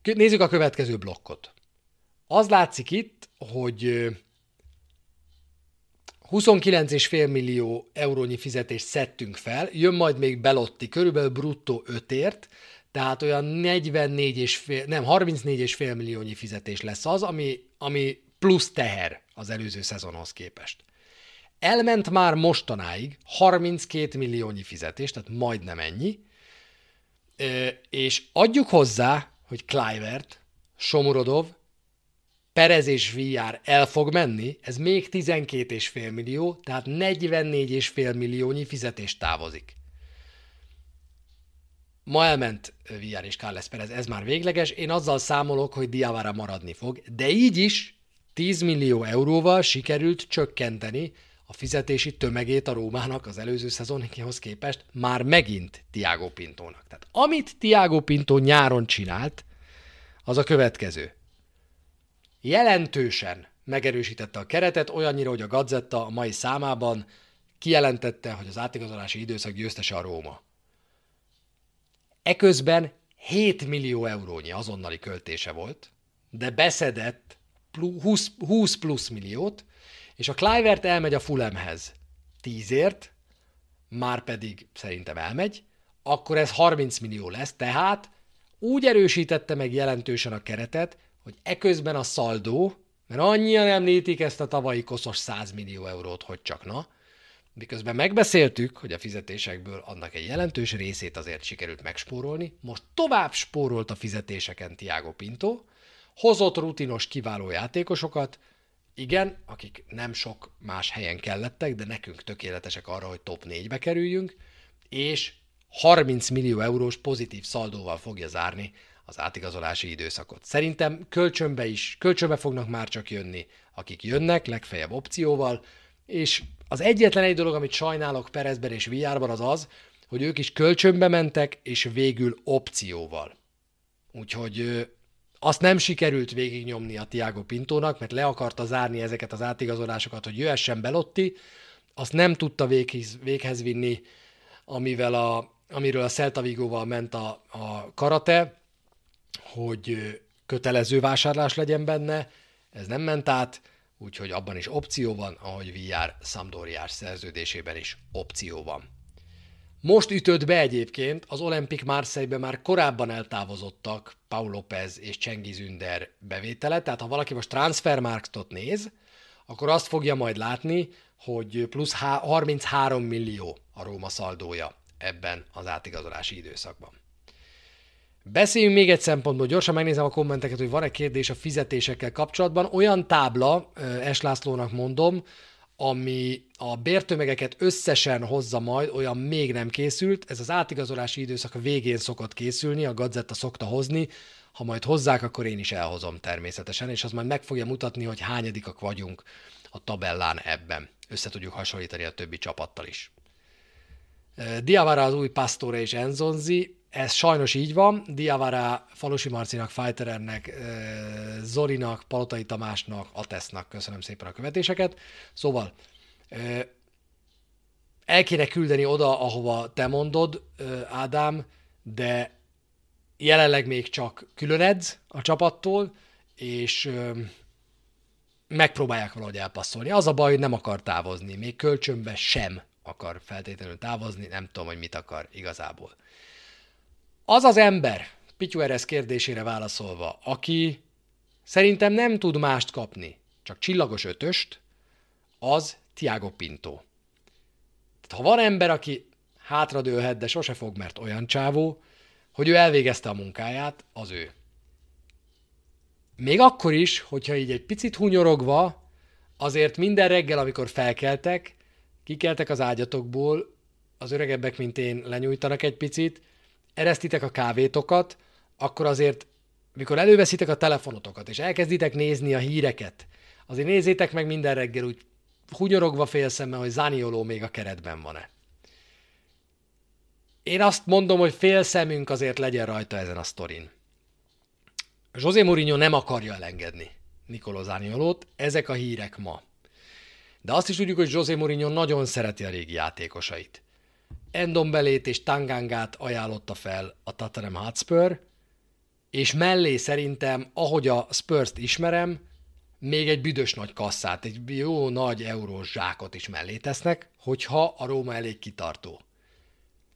nézzük a következő blokkot. Az látszik itt, hogy 29,5 millió eurónyi fizetést szedtünk fel, jön majd még Belotti, körülbelül bruttó 5ért, tehát olyan 44 és fél, nem, 34 és fél milliónyi fizetés lesz az, ami, ami plusz teher az előző szezonhoz képest. Elment már mostanáig 32 milliónyi fizetés, tehát majdnem ennyi, és adjuk hozzá, hogy Clivert, Somurodov, Perez és VR el fog menni, ez még 12,5 millió, tehát 44,5 milliónyi fizetést távozik. Ma elment VR és Carles Perez, ez már végleges, én azzal számolok, hogy Diavara maradni fog, de így is 10 millió euróval sikerült csökkenteni a fizetési tömegét a Rómának az előző szezonhoz képest már megint Tiago Pintónak. Tehát amit Tiago Pinto nyáron csinált, az a következő. Jelentősen megerősítette a keretet, olyannyira, hogy a Gazetta a mai számában kijelentette, hogy az átigazolási időszak győztese a Róma. Eközben 7 millió eurónyi azonnali költése volt, de beszedett 20, 20 plusz milliót, és a Clivert elmegy a Fulemhez tízért, már pedig szerintem elmegy, akkor ez 30 millió lesz, tehát úgy erősítette meg jelentősen a keretet, hogy eközben a szaldó, mert annyian említik ezt a tavalyi koszos 100 millió eurót, hogy csak na, miközben megbeszéltük, hogy a fizetésekből annak egy jelentős részét azért sikerült megspórolni, most tovább spórolt a fizetéseken Tiago Pinto, hozott rutinos, kiváló játékosokat, igen, akik nem sok más helyen kellettek, de nekünk tökéletesek arra, hogy top 4-be kerüljünk, és 30 millió eurós pozitív szaldóval fogja zárni az átigazolási időszakot. Szerintem kölcsönbe is, kölcsönbe fognak már csak jönni, akik jönnek, legfeljebb opcióval, és az egyetlen egy dolog, amit sajnálok Perezben és Viárban az az, hogy ők is kölcsönbe mentek, és végül opcióval. Úgyhogy azt nem sikerült végignyomni a Tiago Pintónak, mert le akarta zárni ezeket az átigazolásokat, hogy jöhessen Belotti, azt nem tudta véghez, véghez vinni, amivel a, amiről a Celta Vigóval ment a, a karate, hogy kötelező vásárlás legyen benne, ez nem ment át, úgyhogy abban is opció van, ahogy VR Sampdoriás szerződésében is opció van. Most ütött be egyébként az Olympic Marseille-be már korábban eltávozottak Paul López és Csengiz Ünder bevétele, tehát ha valaki most transfermarktot néz, akkor azt fogja majd látni, hogy plusz 33 millió a Róma szaldója ebben az átigazolási időszakban. Beszéljünk még egy szempontból, gyorsan megnézem a kommenteket, hogy van-e kérdés a fizetésekkel kapcsolatban. Olyan tábla, Es Lászlónak mondom, ami a bértömegeket összesen hozza majd, olyan még nem készült. Ez az átigazolási időszak végén szokott készülni, a Gazetta szokta hozni. Ha majd hozzák, akkor én is elhozom természetesen, és az majd meg fogja mutatni, hogy hányadikak vagyunk a tabellán ebben. Össze tudjuk hasonlítani a többi csapattal is. Diavara az új Pastore és Enzonzi, ez sajnos így van. Diavara Falusi Marcinak, Fajterernek, Zorinak, Palotai Tamásnak, Atesznak köszönöm szépen a követéseket. Szóval el kéne küldeni oda, ahova te mondod, Ádám, de jelenleg még csak különedz a csapattól, és megpróbálják valahogy elpasszolni. Az a baj, hogy nem akar távozni, még kölcsönbe sem akar feltétlenül távozni, nem tudom, hogy mit akar igazából. Az az ember, Pityu Eresz kérdésére válaszolva, aki szerintem nem tud mást kapni, csak csillagos ötöst, az Tiago Pinto. Tehát, ha van ember, aki hátradőlhet, de sose fog, mert olyan csávó, hogy ő elvégezte a munkáját, az ő. Még akkor is, hogyha így egy picit hunyorogva, azért minden reggel, amikor felkeltek, kikeltek az ágyatokból, az öregebbek, mint én, lenyújtanak egy picit, eresztitek a kávétokat, akkor azért, mikor előveszitek a telefonotokat, és elkezditek nézni a híreket, azért nézzétek meg minden reggel úgy hunyorogva félszemmel, hogy Zanioló még a keretben van-e. Én azt mondom, hogy fél szemünk azért legyen rajta ezen a sztorin. José Mourinho nem akarja elengedni Nicolò Zaniolót, ezek a hírek ma. De azt is tudjuk, hogy José Mourinho nagyon szereti a régi játékosait. Endombelét és Tangangát ajánlotta fel a Tottenham Hotspur, és mellé szerintem, ahogy a Spurs-t ismerem, még egy büdös nagy kasszát, egy jó nagy eurós zsákot is mellé tesznek, hogyha a Róma elég kitartó.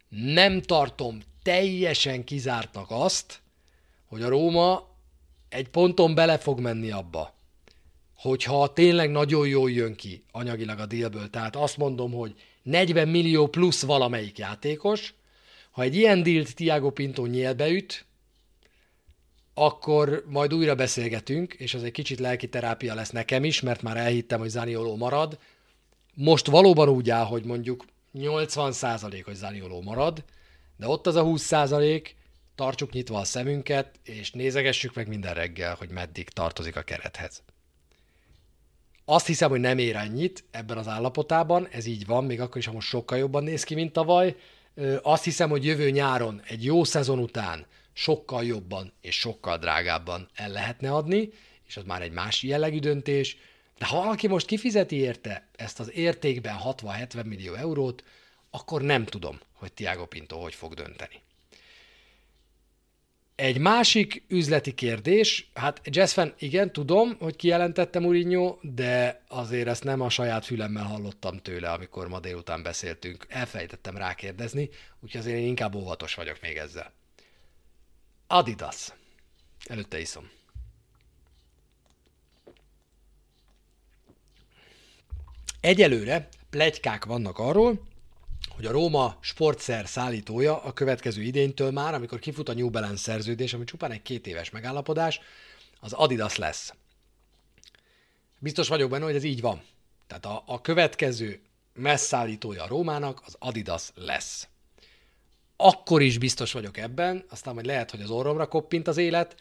Nem tartom teljesen kizártnak azt, hogy a Róma egy ponton bele fog menni abba, hogyha tényleg nagyon jól jön ki anyagilag a dílből, tehát azt mondom, hogy 40 millió plusz valamelyik játékos, ha egy ilyen dílt Tiago Pinto nyílbe üt, akkor majd újra beszélgetünk, és az egy kicsit lelki terápia lesz nekem is, mert már elhittem, hogy Zanioló marad. Most valóban úgy áll, hogy mondjuk 80% hogy Zanioló marad, de ott az a 20%, tartsuk nyitva a szemünket, és nézegessük meg minden reggel, hogy meddig tartozik a kerethez. Azt hiszem, hogy nem ér annyit ebben az állapotában, ez így van, még akkor is, ha most sokkal jobban néz ki, mint tavaly. Azt hiszem, hogy jövő nyáron, egy jó szezon után sokkal jobban és sokkal drágábban el lehetne adni, és az már egy más jellegű döntés, de ha valaki most kifizeti érte ezt az értékben 60-70 millió eurót, akkor nem tudom, hogy Tiago Pinto hogy fog dönteni. Egy másik üzleti kérdés, hát Jazzfen, igen, tudom, hogy kijelentette Mourinho, de azért ezt nem a saját fülemmel hallottam tőle, amikor ma délután beszéltünk. Elfejtettem rákérdezni, úgyhogy azért én inkább óvatos vagyok még ezzel. Adidas. Előtte iszom. Egyelőre plegykák vannak arról, hogy a Róma sportszer szállítója a következő idénytől már, amikor kifut a New Balance szerződés, ami csupán egy két éves megállapodás, az Adidas lesz. Biztos vagyok benne, hogy ez így van. Tehát a, a következő messzállítója a Rómának az Adidas lesz. Akkor is biztos vagyok ebben, aztán majd lehet, hogy az orromra koppint az élet,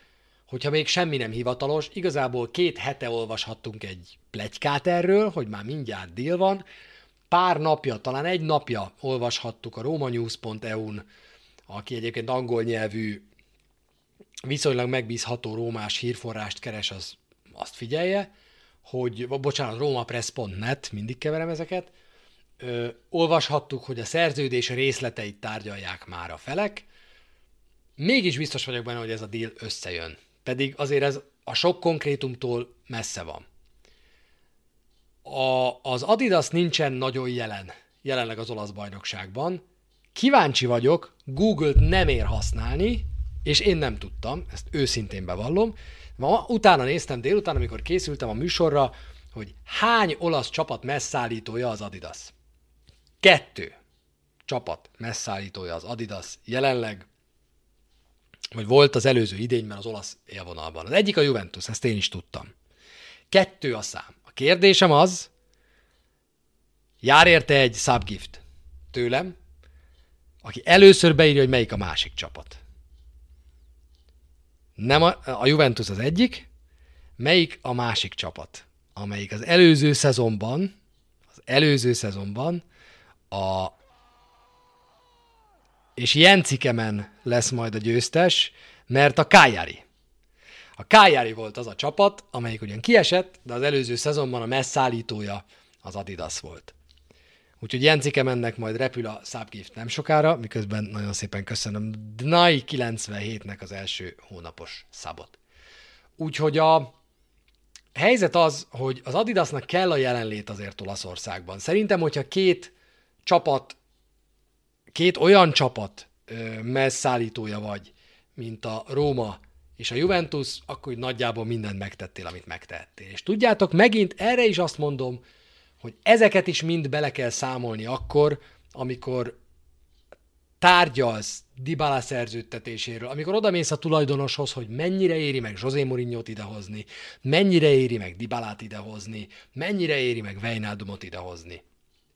hogyha még semmi nem hivatalos, igazából két hete olvashattunk egy plegykát erről, hogy már mindjárt dél van, pár napja, talán egy napja olvashattuk a romanews.eu-n, aki egyébként angol nyelvű, viszonylag megbízható rómás hírforrást keres, az azt figyelje, hogy, bocsánat, romapress.net, mindig keverem ezeket, ö, olvashattuk, hogy a szerződés részleteit tárgyalják már a felek, mégis biztos vagyok benne, hogy ez a deal összejön. Pedig azért ez a sok konkrétumtól messze van a, az Adidas nincsen nagyon jelen, jelenleg az olasz bajnokságban. Kíváncsi vagyok, Google-t nem ér használni, és én nem tudtam, ezt őszintén bevallom. Ma utána néztem délután, amikor készültem a műsorra, hogy hány olasz csapat messzállítója az Adidas. Kettő csapat messzállítója az Adidas jelenleg, vagy volt az előző idényben az olasz élvonalban. Az egyik a Juventus, ezt én is tudtam. Kettő a szám. Kérdésem az, Jár érte egy subgift tőlem, aki először beírja, hogy melyik a másik csapat. Nem a, a Juventus az egyik, melyik a másik csapat, amelyik az előző szezonban, az előző szezonban a és Jencikemen lesz majd a győztes, mert a Kájári. A Kájári volt az a csapat, amelyik ugyan kiesett, de az előző szezonban a messzállítója az Adidas volt. Úgyhogy Jencike mennek, majd repül a Subgift nem sokára, miközben nagyon szépen köszönöm Dnai 97-nek az első hónapos szabot. Úgyhogy a helyzet az, hogy az Adidasnak kell a jelenlét azért Olaszországban. Szerintem, hogyha két csapat, két olyan csapat messzállítója vagy, mint a Róma és a Juventus, akkor hogy nagyjából mindent megtettél, amit megtettél. És tudjátok, megint erre is azt mondom, hogy ezeket is mind bele kell számolni akkor, amikor tárgyalsz Dybala szerződtetéséről, amikor odamész a tulajdonoshoz, hogy mennyire éri meg José Mourinho-t idehozni, mennyire éri meg Dybalát idehozni, mennyire éri meg Wijnaldumot idehozni.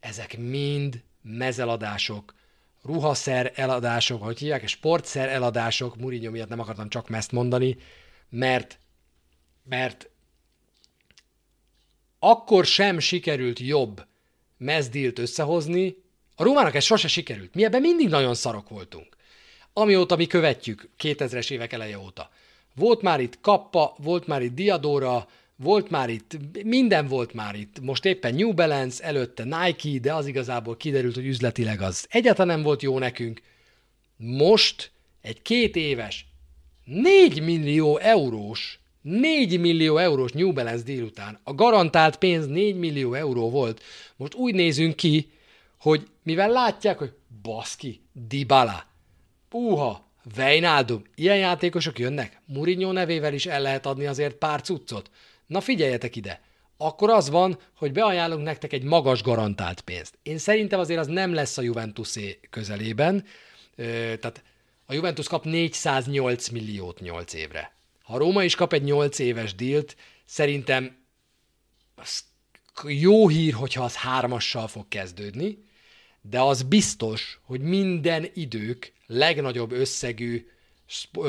Ezek mind mezeladások, ruhaszer eladások, hogy hívják, sportszer eladások, Mourinho miatt nem akartam csak ezt mondani, mert, mert akkor sem sikerült jobb mezdilt összehozni, a Rómának ez sose sikerült. Mi ebben mindig nagyon szarok voltunk. Amióta mi követjük, 2000-es évek eleje óta. Volt már itt Kappa, volt már itt Diadora, volt már itt, minden volt már itt. Most éppen New Balance, előtte Nike, de az igazából kiderült, hogy üzletileg az egyáltalán nem volt jó nekünk. Most egy két éves, 4 millió eurós 4 millió eurós New Balance délután. A garantált pénz 4 millió euró volt. Most úgy nézünk ki, hogy mivel látják, hogy baszki, Dybala, puha, Vejnaldum, ilyen játékosok jönnek, Mourinho nevével is el lehet adni azért pár cuccot. Na figyeljetek ide, akkor az van, hogy beajánlunk nektek egy magas garantált pénzt. Én szerintem azért az nem lesz a Juventusé közelében, tehát a Juventus kap 408 milliót 8 évre. Ha Róma is kap egy 8 éves dílt, szerintem az jó hír, hogyha az hármassal fog kezdődni, de az biztos, hogy minden idők legnagyobb összegű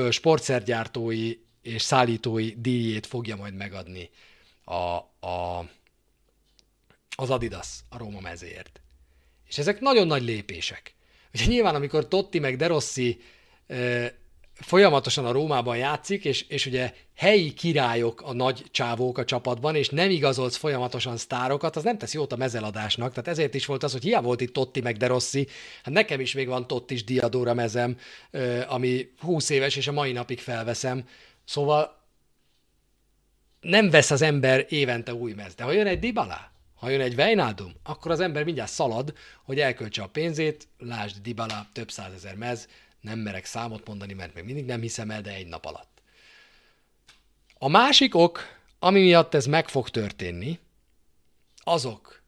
sportszergyártói és szállítói díjét fogja majd megadni a, a, az Adidas a Róma mezéért. És ezek nagyon nagy lépések. Ugye nyilván, amikor Totti meg De Rossi folyamatosan a Rómában játszik, és, és ugye helyi királyok a nagy csávók a csapatban, és nem igazolsz folyamatosan sztárokat, az nem tesz jót a mezeladásnak, tehát ezért is volt az, hogy hiába volt itt Totti meg De Rossi, hát nekem is még van Tottis Diadóra mezem, ami 20 éves, és a mai napig felveszem, szóval nem vesz az ember évente új mez, de ha jön egy Dybala, ha jön egy Wijnaldum, akkor az ember mindjárt szalad, hogy elköltse a pénzét, lásd Dybala, több százezer mez, nem merek számot mondani, mert még mindig nem hiszem el, de egy nap alatt. A másik ok, ami miatt ez meg fog történni, azok,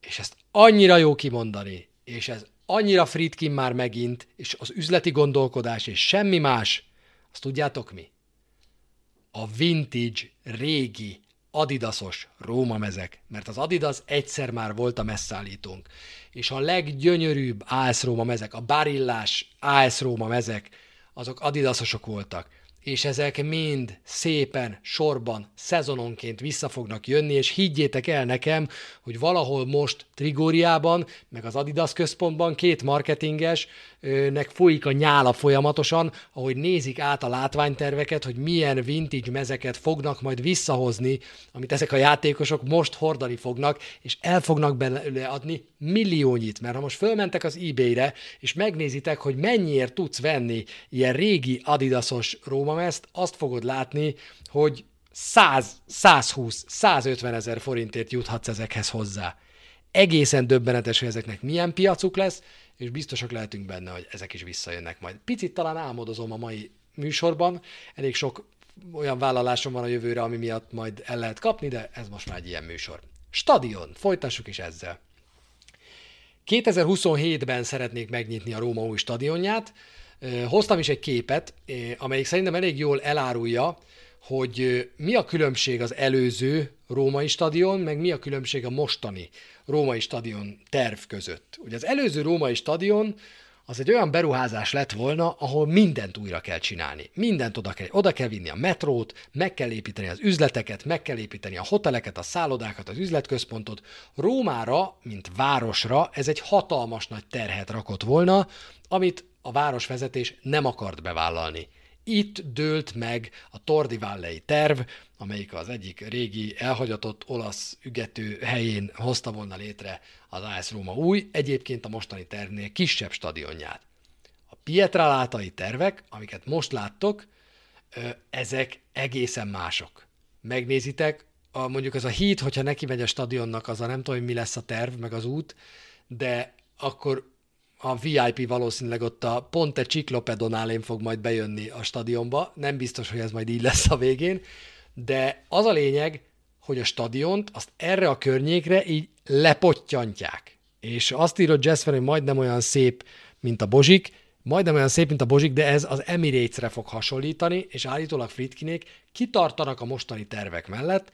és ezt annyira jó kimondani, és ez annyira Friedkin már megint, és az üzleti gondolkodás, és semmi más, azt tudjátok mi? A vintage, régi, adidasos Róma mezek, mert az Adidas egyszer már volt a messzállítónk, és a leggyönyörűbb AS Róma mezek, a barillás AS Róma mezek, azok adidasosok voltak. És ezek mind szépen, sorban, szezononként vissza fognak jönni, és higgyétek el nekem, hogy valahol most Trigóriában, meg az Adidas központban két marketinges nek folyik a nyála folyamatosan, ahogy nézik át a látványterveket, hogy milyen vintage mezeket fognak majd visszahozni, amit ezek a játékosok most hordani fognak, és el fognak belőle adni milliónyit, mert ha most fölmentek az eBay-re, és megnézitek, hogy mennyiért tudsz venni ilyen régi Adidasos Róma ezt, azt fogod látni, hogy 100, 120, 150 ezer forintért juthatsz ezekhez hozzá. Egészen döbbenetes, hogy ezeknek milyen piacuk lesz, és biztosak lehetünk benne, hogy ezek is visszajönnek majd. Picit talán álmodozom a mai műsorban, elég sok olyan vállalásom van a jövőre, ami miatt majd el lehet kapni, de ez most már egy ilyen műsor. Stadion, folytassuk is ezzel. 2027-ben szeretnék megnyitni a Róma új stadionját, Hoztam is egy képet, amelyik szerintem elég jól elárulja, hogy mi a különbség az előző római stadion, meg mi a különbség a mostani római stadion terv között. Ugye az előző római stadion az egy olyan beruházás lett volna, ahol mindent újra kell csinálni. Mindent oda kell, oda kell vinni a metrót, meg kell építeni az üzleteket, meg kell építeni a hoteleket, a szállodákat, az üzletközpontot. Rómára, mint városra, ez egy hatalmas nagy terhet rakott volna, amit a városvezetés nem akart bevállalni. Itt dőlt meg a Tordi Valley terv, amelyik az egyik régi elhagyatott olasz ügető helyén hozta volna létre az AS Róma új, egyébként a mostani tervnél kisebb stadionját. A Pietralátai tervek, amiket most láttok, ezek egészen mások. Megnézitek, a, mondjuk az a híd, hogyha neki megy a stadionnak, az a nem tudom, hogy mi lesz a terv, meg az út, de akkor a VIP valószínűleg ott a Ponte Ciclopedonálén fog majd bejönni a stadionba. Nem biztos, hogy ez majd így lesz a végén, de az a lényeg, hogy a stadiont azt erre a környékre így lepottyantják. És azt írott Jasper, hogy majdnem olyan szép, mint a Bozsik, majdnem olyan szép, mint a Bozsik, de ez az Emirates-re fog hasonlítani, és állítólag Fritkinék kitartanak a mostani tervek mellett,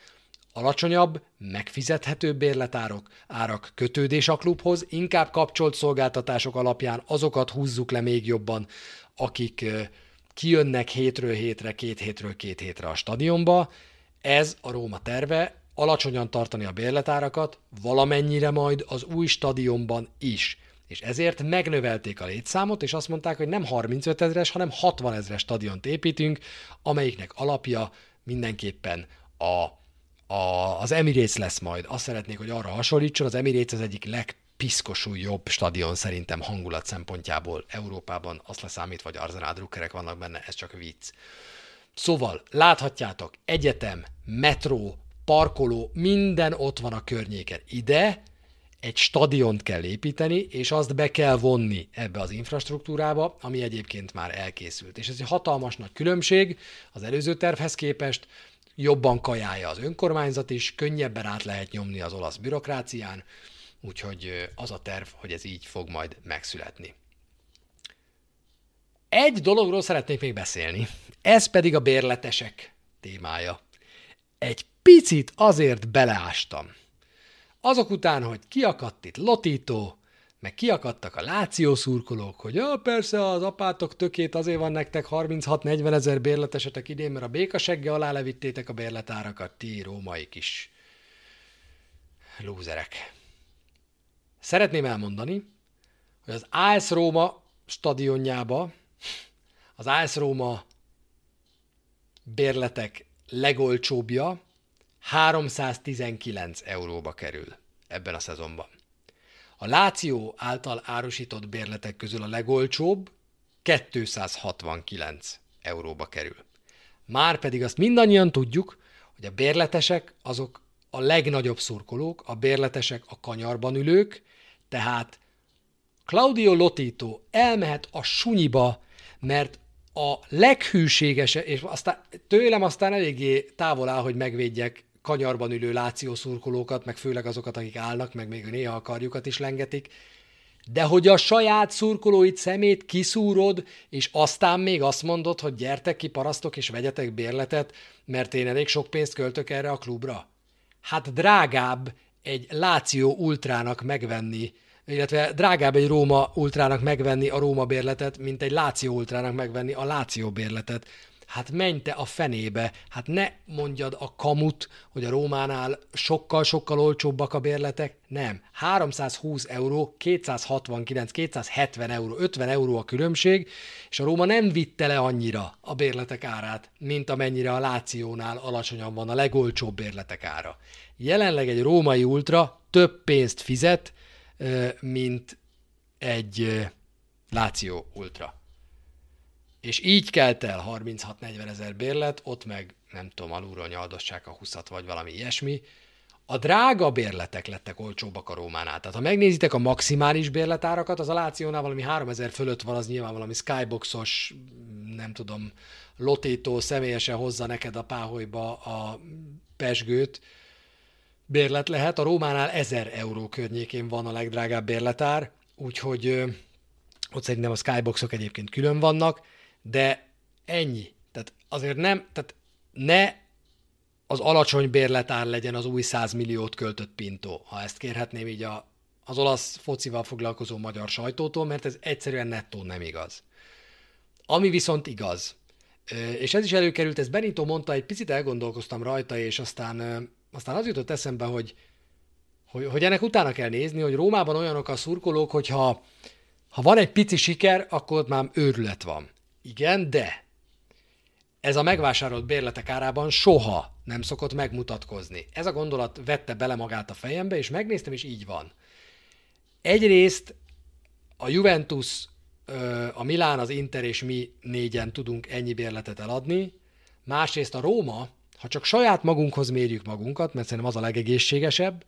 alacsonyabb, megfizethetőbb bérletárok, árak kötődés a klubhoz, inkább kapcsolt szolgáltatások alapján azokat húzzuk le még jobban, akik kijönnek hétről hétre, két hétről két hétre a stadionba. Ez a Róma terve, alacsonyan tartani a bérletárakat, valamennyire majd az új stadionban is. És ezért megnövelték a létszámot, és azt mondták, hogy nem 35 ezres, hanem 60 ezres stadiont építünk, amelyiknek alapja mindenképpen a a, az Emirates lesz majd. Azt szeretnék, hogy arra hasonlítson. Az Emirates az egyik legpiszkosú jobb stadion szerintem hangulat szempontjából Európában. Azt leszámítva, hogy Arsenal drukkerek vannak benne, ez csak vicc. Szóval láthatjátok, egyetem, metró, parkoló, minden ott van a környéken. Ide egy stadiont kell építeni, és azt be kell vonni ebbe az infrastruktúrába, ami egyébként már elkészült. És ez egy hatalmas nagy különbség az előző tervhez képest, jobban kajálja az önkormányzat is, könnyebben át lehet nyomni az olasz bürokrácián, úgyhogy az a terv, hogy ez így fog majd megszületni. Egy dologról szeretnék még beszélni, ez pedig a bérletesek témája. Egy picit azért beleástam. Azok után, hogy kiakadt itt Lotito, meg kiakadtak a Láció szurkolók, hogy ja, persze az apátok tökét azért van nektek 36-40 ezer bérletesetek idén, mert a békasegge alá levittétek a bérletárakat, ti római kis lúzerek. Szeretném elmondani, hogy az AS Róma stadionjába az AS Róma bérletek legolcsóbbja 319 euróba kerül ebben a szezonban. A Láció által árusított bérletek közül a legolcsóbb 269 euróba kerül. Már pedig azt mindannyian tudjuk, hogy a bérletesek azok a legnagyobb szurkolók, a bérletesek a kanyarban ülők, tehát Claudio Lotito elmehet a sunyiba, mert a leghűségesebb, és aztán, tőlem aztán eléggé távol áll, hogy megvédjek kanyarban ülő láció szurkolókat, meg főleg azokat, akik állnak, meg még néha a karjukat is lengetik, de hogy a saját szurkolóit szemét kiszúrod, és aztán még azt mondod, hogy gyertek ki parasztok, és vegyetek bérletet, mert én elég sok pénzt költök erre a klubra. Hát drágább egy Láció ultrának megvenni, illetve drágább egy Róma ultrának megvenni a Róma bérletet, mint egy Láció ultrának megvenni a Láció bérletet hát menj te a fenébe, hát ne mondjad a kamut, hogy a Rómánál sokkal-sokkal olcsóbbak a bérletek, nem. 320 euró, 269, 270 euró, 50 euró a különbség, és a Róma nem vitte le annyira a bérletek árát, mint amennyire a Lációnál alacsonyan van a legolcsóbb bérletek ára. Jelenleg egy római ultra több pénzt fizet, mint egy Láció ultra és így kelt el 36-40 ezer bérlet, ott meg nem tudom, alulról nyaldossák a 20 vagy valami ilyesmi. A drága bérletek lettek olcsóbbak a Rómánál. Tehát ha megnézitek a maximális bérletárakat, az a Lációnál valami 3000 fölött van, az nyilván valami skyboxos, nem tudom, lotétó személyesen hozza neked a páholyba a pesgőt, bérlet lehet. A Rómánál 1000 euró környékén van a legdrágább bérletár, úgyhogy ott szerintem a skyboxok egyébként külön vannak, de ennyi. Tehát azért nem, tehát ne az alacsony bérletár legyen az új 100 milliót költött Pinto, ha ezt kérhetném így a, az olasz focival foglalkozó magyar sajtótól, mert ez egyszerűen nettó nem igaz. Ami viszont igaz, és ez is előkerült, ez Benito mondta, egy picit elgondolkoztam rajta, és aztán, aztán az jutott eszembe, hogy, hogy, hogy ennek utána kell nézni, hogy Rómában olyanok a szurkolók, hogyha ha van egy pici siker, akkor ott már őrület van. Igen, de ez a megvásárolt bérletek árában soha nem szokott megmutatkozni. Ez a gondolat vette bele magát a fejembe, és megnéztem, és így van. Egyrészt a Juventus, a Milán, az Inter és mi négyen tudunk ennyi bérletet eladni, másrészt a Róma, ha csak saját magunkhoz mérjük magunkat, mert szerintem az a legegészségesebb,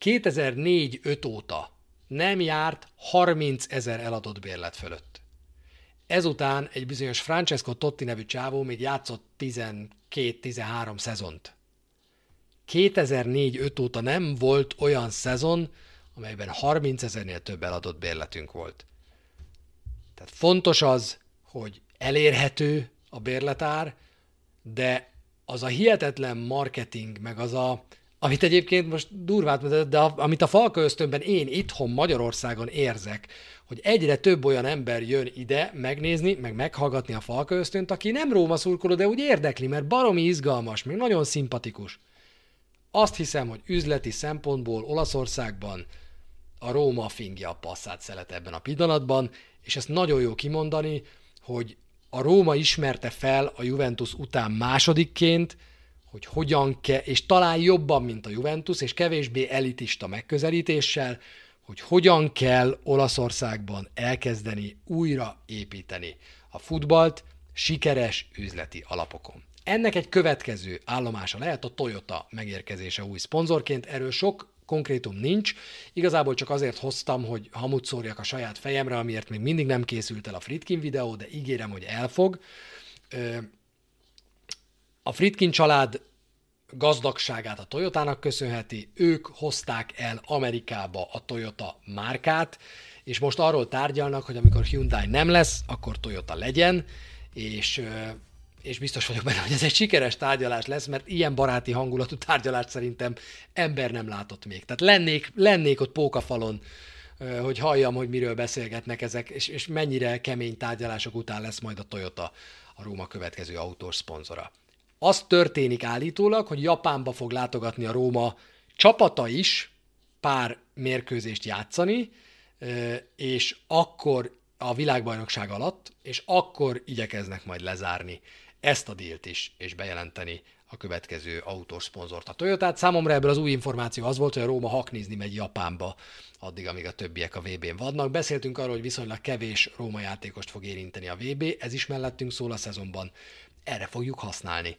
2004-5 óta nem járt 30 ezer eladott bérlet fölött. Ezután egy bizonyos Francesco Totti nevű csávó még játszott 12-13 szezont. 2004-5 óta nem volt olyan szezon, amelyben 30 ezernél több eladott bérletünk volt. Tehát fontos az, hogy elérhető a bérletár, de az a hihetetlen marketing, meg az a, amit egyébként most durvát, de amit a Falka ösztönben én itthon Magyarországon érzek, hogy egyre több olyan ember jön ide megnézni, meg meghallgatni a Falka ösztönt, aki nem Róma szurkoló, de úgy érdekli, mert baromi izgalmas, még nagyon szimpatikus. Azt hiszem, hogy üzleti szempontból Olaszországban a Róma fingja a passzát szelet ebben a pillanatban, és ezt nagyon jó kimondani, hogy a Róma ismerte fel a Juventus után másodikként, hogy hogyan kell, és talán jobban, mint a Juventus, és kevésbé elitista megközelítéssel, hogy hogyan kell Olaszországban elkezdeni újra építeni a futballt sikeres üzleti alapokon. Ennek egy következő állomása lehet a Toyota megérkezése új szponzorként, erről sok konkrétum nincs. Igazából csak azért hoztam, hogy hamut szórjak a saját fejemre, amiért még mindig nem készült el a Fritkin videó, de ígérem, hogy elfog. A Fritkin család gazdagságát a Toyotának köszönheti, ők hozták el Amerikába a Toyota márkát, és most arról tárgyalnak, hogy amikor Hyundai nem lesz, akkor Toyota legyen, és és biztos vagyok benne, hogy ez egy sikeres tárgyalás lesz, mert ilyen baráti hangulatú tárgyalást szerintem ember nem látott még. Tehát lennék, lennék ott pókafalon, hogy halljam, hogy miről beszélgetnek ezek, és, és mennyire kemény tárgyalások után lesz majd a Toyota a Róma következő autós szponzora. Az történik állítólag, hogy Japánba fog látogatni a Róma csapata is pár mérkőzést játszani, és akkor a világbajnokság alatt, és akkor igyekeznek majd lezárni ezt a dílt is, és bejelenteni a következő autós szponzort. A Toyotát számomra ebből az új információ az volt, hogy a Róma haknizni megy Japánba, addig, amíg a többiek a VB-n vannak. Beszéltünk arról, hogy viszonylag kevés Róma játékost fog érinteni a VB, ez is mellettünk szól a szezonban. Erre fogjuk használni.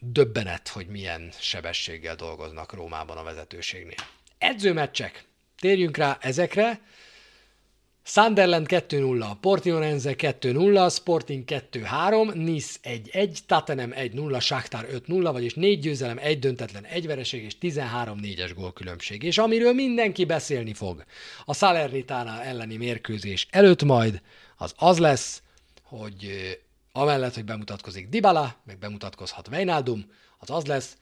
Döbbenet, hogy milyen sebességgel dolgoznak Rómában a vezetőségnél. Edzőmeccsek. Térjünk rá ezekre. Sunderland 2-0, Portionense 2-0, Sporting 2-3, Nice 1-1, Tottenham 1-0, Shakhtar 5-0, vagyis 4 győzelem, 1 döntetlen, 1 vereség és 13-4-es gólkülönbség. És amiről mindenki beszélni fog a Salernitana elleni mérkőzés előtt majd, az az lesz, hogy amellett, hogy bemutatkozik Dybala, meg bemutatkozhat Wijnaldum, az az lesz,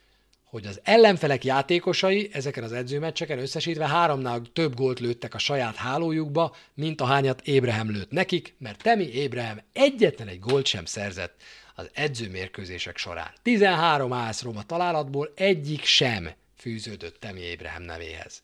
hogy az ellenfelek játékosai ezeken az edzőmeccseken összesítve háromnál több gólt lőttek a saját hálójukba, mint a hányat Ébrehem lőtt nekik, mert Temi Ébrehem egyetlen egy gólt sem szerzett az edzőmérkőzések során. 13 ász Roma találatból egyik sem fűződött Temi Ébrehem nevéhez.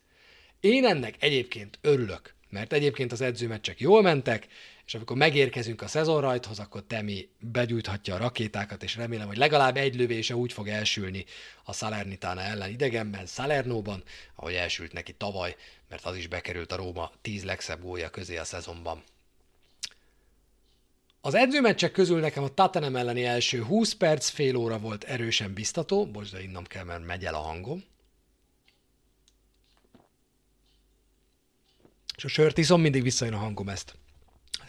Én ennek egyébként örülök, mert egyébként az edzőmeccsek jól mentek, és amikor megérkezünk a szezonrajthoz, akkor Temi begyújthatja a rakétákat, és remélem, hogy legalább egy lövése úgy fog elsülni a Salernitana ellen idegenben, Salernóban, ahogy elsült neki tavaly, mert az is bekerült a Róma tíz legszebb gólja közé a szezonban. Az edzőmeccsek közül nekem a Tatanem elleni első 20 perc, fél óra volt erősen biztató, bocs, de innom kell, mert megy el a hangom. És a sört iszom, mindig visszajön a hangom ezt.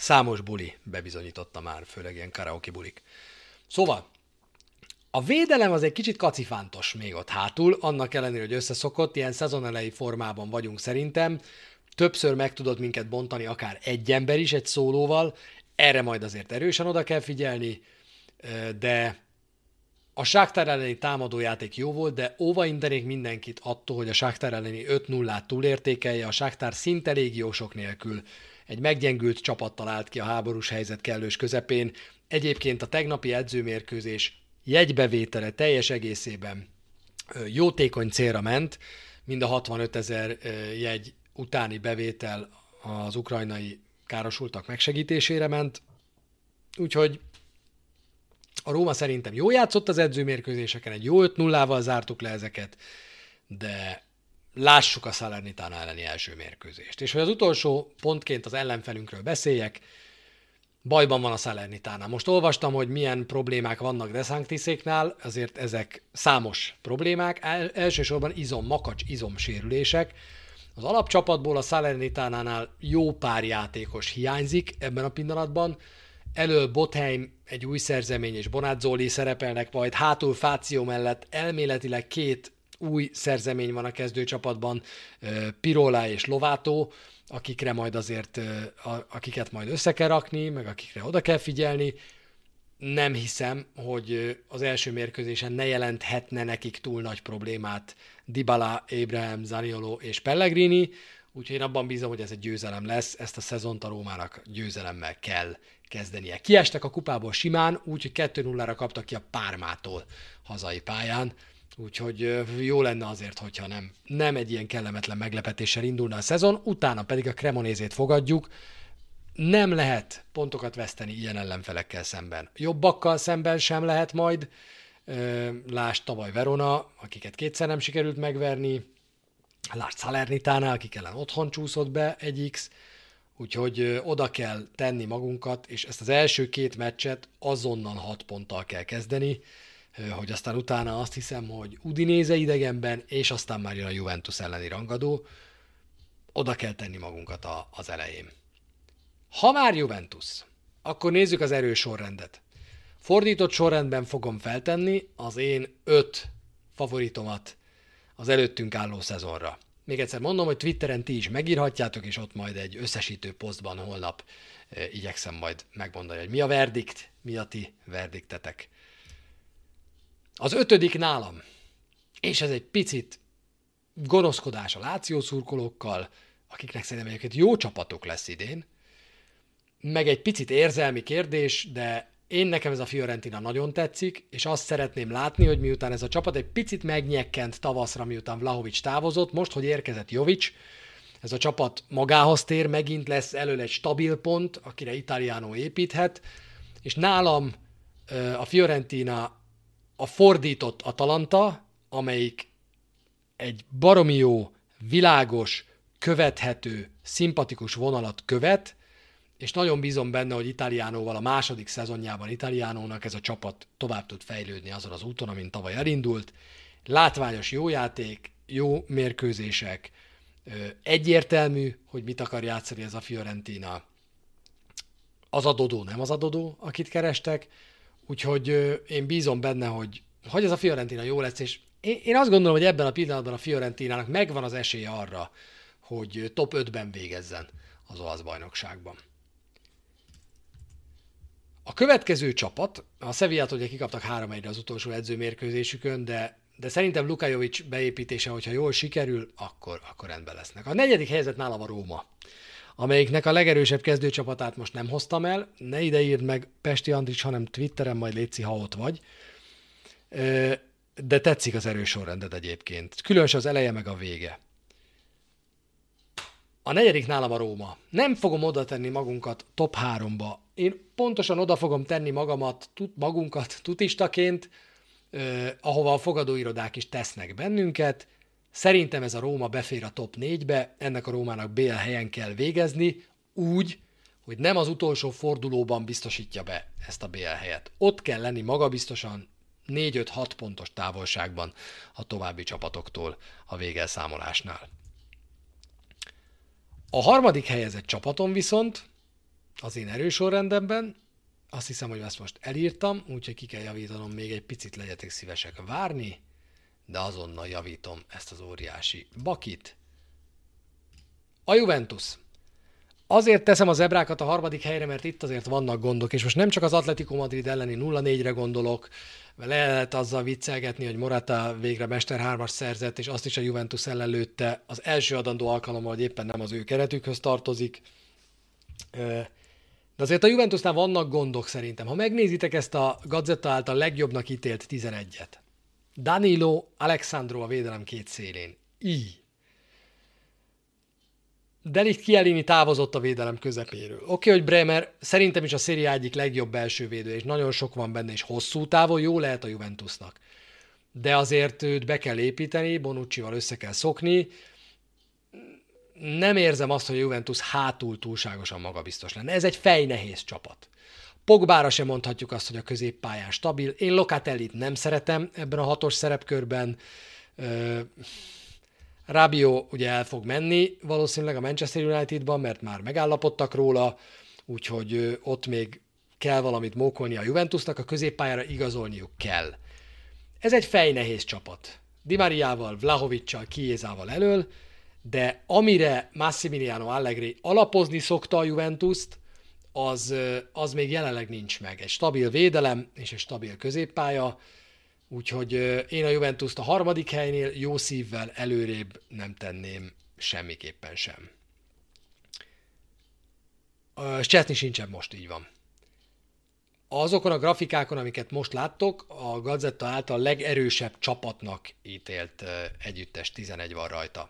Számos buli bebizonyította már, főleg ilyen karaoke bulik. Szóval, a védelem az egy kicsit kacifántos még ott hátul, annak ellenére, hogy összeszokott, ilyen szezonelei formában vagyunk szerintem. Többször meg tudod minket bontani akár egy ember is egy szólóval, erre majd azért erősen oda kell figyelni, de A Sáktár elleni támadójáték jó volt, de óva intenék mindenkit attól, hogy a Sáktár elleni 5-0-át túlértékelje, a Sáktár szinte légiósok nélkül egy meggyengült csapattal állt ki a háborús helyzet kellős közepén. Egyébként a tegnapi edzőmérkőzés jegybevétele teljes egészében jótékony célra ment, mind a 65 ezer jegy utáni bevétel az ukrajnai károsultak megsegítésére ment, úgyhogy a Róma szerintem jó játszott az edzőmérkőzéseken, egy jó 5-0-val zártuk le ezeket, de lássuk a Salernitana elleni első mérkőzést. És hogy az utolsó pontként az ellenfelünkről beszéljek, bajban van a Salernitánál. Most olvastam, hogy milyen problémák vannak De Sanctiséknál, azért ezek számos problémák, El, elsősorban izom, makacs izom sérülések. Az alapcsapatból a Salernitánánál jó pár játékos hiányzik ebben a pillanatban, elől Botheim egy új szerzemény és Bonazzoli szerepelnek majd, hátul Fáció mellett elméletileg két új szerzemény van a kezdőcsapatban, Pirola és Lovátó, akikre majd azért, akiket majd össze kell rakni, meg akikre oda kell figyelni. Nem hiszem, hogy az első mérkőzésen ne jelenthetne nekik túl nagy problémát Dybala, Abraham, Zaniolo és Pellegrini, úgyhogy én abban bízom, hogy ez egy győzelem lesz, ezt a szezont a Rómának győzelemmel kell kezdenie. Kiestek a kupából simán, úgyhogy 2-0-ra kaptak ki a Pármától hazai pályán, úgyhogy jó lenne azért, hogyha nem, nem egy ilyen kellemetlen meglepetéssel indulna a szezon, utána pedig a Cremonézét fogadjuk, nem lehet pontokat veszteni ilyen ellenfelekkel szemben. Jobbakkal szemben sem lehet majd, lásd tavaly Verona, akiket kétszer nem sikerült megverni, lásd Salernitánál, akik ellen otthon csúszott be egy X, Úgyhogy oda kell tenni magunkat, és ezt az első két meccset azonnal hat ponttal kell kezdeni, hogy aztán utána azt hiszem, hogy Udinéze idegenben, és aztán már jön a Juventus elleni rangadó, oda kell tenni magunkat a, az elején. Ha már Juventus, akkor nézzük az erős sorrendet. Fordított sorrendben fogom feltenni az én öt favoritomat az előttünk álló szezonra. Még egyszer mondom, hogy Twitteren ti is megírhatjátok, és ott majd egy összesítő posztban holnap igyekszem majd megmondani, hogy mi a verdikt, mi a ti verdiktetek. Az ötödik nálam, és ez egy picit gonoszkodás a Láció szurkolókkal, akiknek szerintem egyébként jó csapatok lesz idén, meg egy picit érzelmi kérdés, de én nekem ez a Fiorentina nagyon tetszik, és azt szeretném látni, hogy miután ez a csapat egy picit megnyekkent tavaszra, miután Vlahovics távozott, most, hogy érkezett Jovic, ez a csapat magához tér, megint lesz elől egy stabil pont, akire Italiano építhet, és nálam a Fiorentina a fordított Atalanta, amelyik egy baromi jó, világos, követhető, szimpatikus vonalat követ, és nagyon bízom benne, hogy Italiánóval a második szezonjában Italiánónak ez a csapat tovább tud fejlődni azon az úton, amin tavaly elindult. Látványos jó játék, jó mérkőzések, egyértelmű, hogy mit akar játszani ez a Fiorentina. Az adodó nem az adodó, akit kerestek, úgyhogy én bízom benne, hogy, hogy ez a Fiorentina jó lesz, és én, azt gondolom, hogy ebben a pillanatban a Fiorentinának megvan az esélye arra, hogy top 5-ben végezzen az olasz bajnokságban. A következő csapat, a Sevillát ugye kikaptak 3 1 az utolsó edzőmérkőzésükön, de, de szerintem Lukajovic beépítése, hogyha jól sikerül, akkor, akkor rendben lesznek. A negyedik helyzet nálam a Róma, amelyiknek a legerősebb kezdőcsapatát most nem hoztam el. Ne ide írd meg Pesti Andrics, hanem Twitteren majd létszi, ha ott vagy. De tetszik az erős sorrendet egyébként. Különös az eleje meg a vége. A negyedik nálam a Róma. Nem fogom oda tenni magunkat top 3-ba. Én pontosan oda fogom tenni magamat, tut, magunkat tutistaként, ahova a fogadóirodák is tesznek bennünket. Szerintem ez a Róma befér a top 4-be, ennek a Rómának BL helyen kell végezni, úgy, hogy nem az utolsó fordulóban biztosítja be ezt a BL helyet. Ott kell lenni magabiztosan 4-5-6 pontos távolságban a további csapatoktól a végelszámolásnál. A harmadik helyezett csapatom viszont az én erősorrendemben, azt hiszem, hogy ezt most elírtam, úgyhogy ki kell javítanom, még egy picit legyetek szívesek várni, de azonnal javítom ezt az óriási bakit. A Juventus. azért teszem az ebrákat a harmadik helyre, mert itt azért vannak gondok, és most nem csak az Atletico Madrid elleni 0-4-re gondolok, le lehet azzal viccelgetni, hogy Morata végre Mester 3 szerzett, és azt is a Juventus ellen lőtte az első adandó alkalommal, hogy éppen nem az ő keretükhöz tartozik. De azért a Juventusnál vannak gondok szerintem. Ha megnézitek ezt a Gazetta által legjobbnak ítélt 11-et. Danilo, Alexandro a védelem két szélén. Így. Delikt Kielini távozott a védelem közepéről. Oké, okay, hogy Bremer szerintem is a széria egyik legjobb belső védő, és nagyon sok van benne, és hosszú távon jó lehet a Juventusnak. De azért őt be kell építeni, Bonucci-val össze kell szokni. Nem érzem azt, hogy a Juventus hátul túlságosan magabiztos lenne. Ez egy fejnehéz csapat. Pogbára sem mondhatjuk azt, hogy a középpályán stabil. Én Locatellit nem szeretem ebben a hatos szerepkörben. Rabio ugye el fog menni valószínűleg a Manchester Unitedban, mert már megállapodtak róla, úgyhogy ott még kell valamit mókolni a Juventusnak, a középpályára igazolniuk kell. Ez egy fejnehéz csapat. Di Mariával, Vlahovicsal, Kiezával elől, de amire Massimiliano Allegri alapozni szokta a Juventust, az, az még jelenleg nincs meg. Egy stabil védelem és egy stabil középpálya, Úgyhogy én a Juventus-t a harmadik helynél jó szívvel előrébb nem tenném semmiképpen sem. Cseszni sincsen most, így van. Azokon a grafikákon, amiket most láttok, a Gazetta által legerősebb csapatnak ítélt együttes 11 van rajta.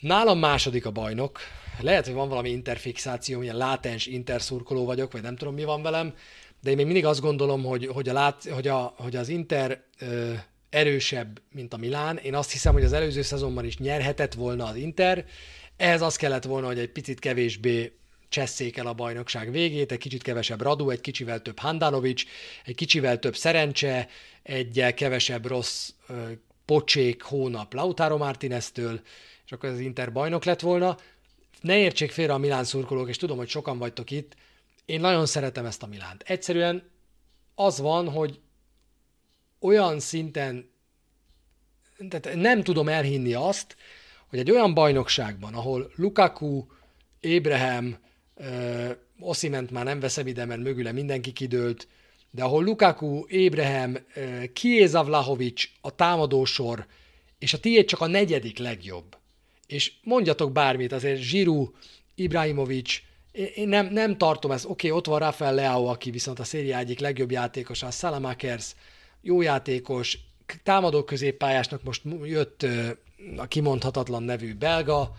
Nálam második a bajnok. Lehet, hogy van valami interfixáció, ilyen látens interszurkoló vagyok, vagy nem tudom mi van velem, de én még mindig azt gondolom, hogy, hogy, a lát, hogy, a, hogy az Inter ö, erősebb, mint a Milán. Én azt hiszem, hogy az előző szezonban is nyerhetett volna az Inter. Ehhez az kellett volna, hogy egy picit kevésbé csesszék el a bajnokság végét, egy kicsit kevesebb Radu, egy kicsivel több Handanovics, egy kicsivel több szerencse, egy kevesebb rossz ö, pocsék hónap Lautaro Martineztől, és az Inter bajnok lett volna. Ne értsék félre a Milán szurkolók, és tudom, hogy sokan vagytok itt, én nagyon szeretem ezt a Milánt. Egyszerűen az van, hogy olyan szinten, tehát nem tudom elhinni azt, hogy egy olyan bajnokságban, ahol Lukaku, Ébrahim, Osziment már nem veszem ide, mert mögüle mindenki kidőlt, de ahol Lukaku, Ébrahim, Kieza Vlahovic, a támadósor, és a tiéd csak a negyedik legjobb. És mondjatok bármit, azért Zsiru, Ibrahimovic, én nem, nem tartom ezt. Oké, okay, ott van Rafael Leao, aki viszont a széria egyik legjobb játékos, a Salamakers, jó játékos, támadó középpályásnak most jött a kimondhatatlan nevű belga,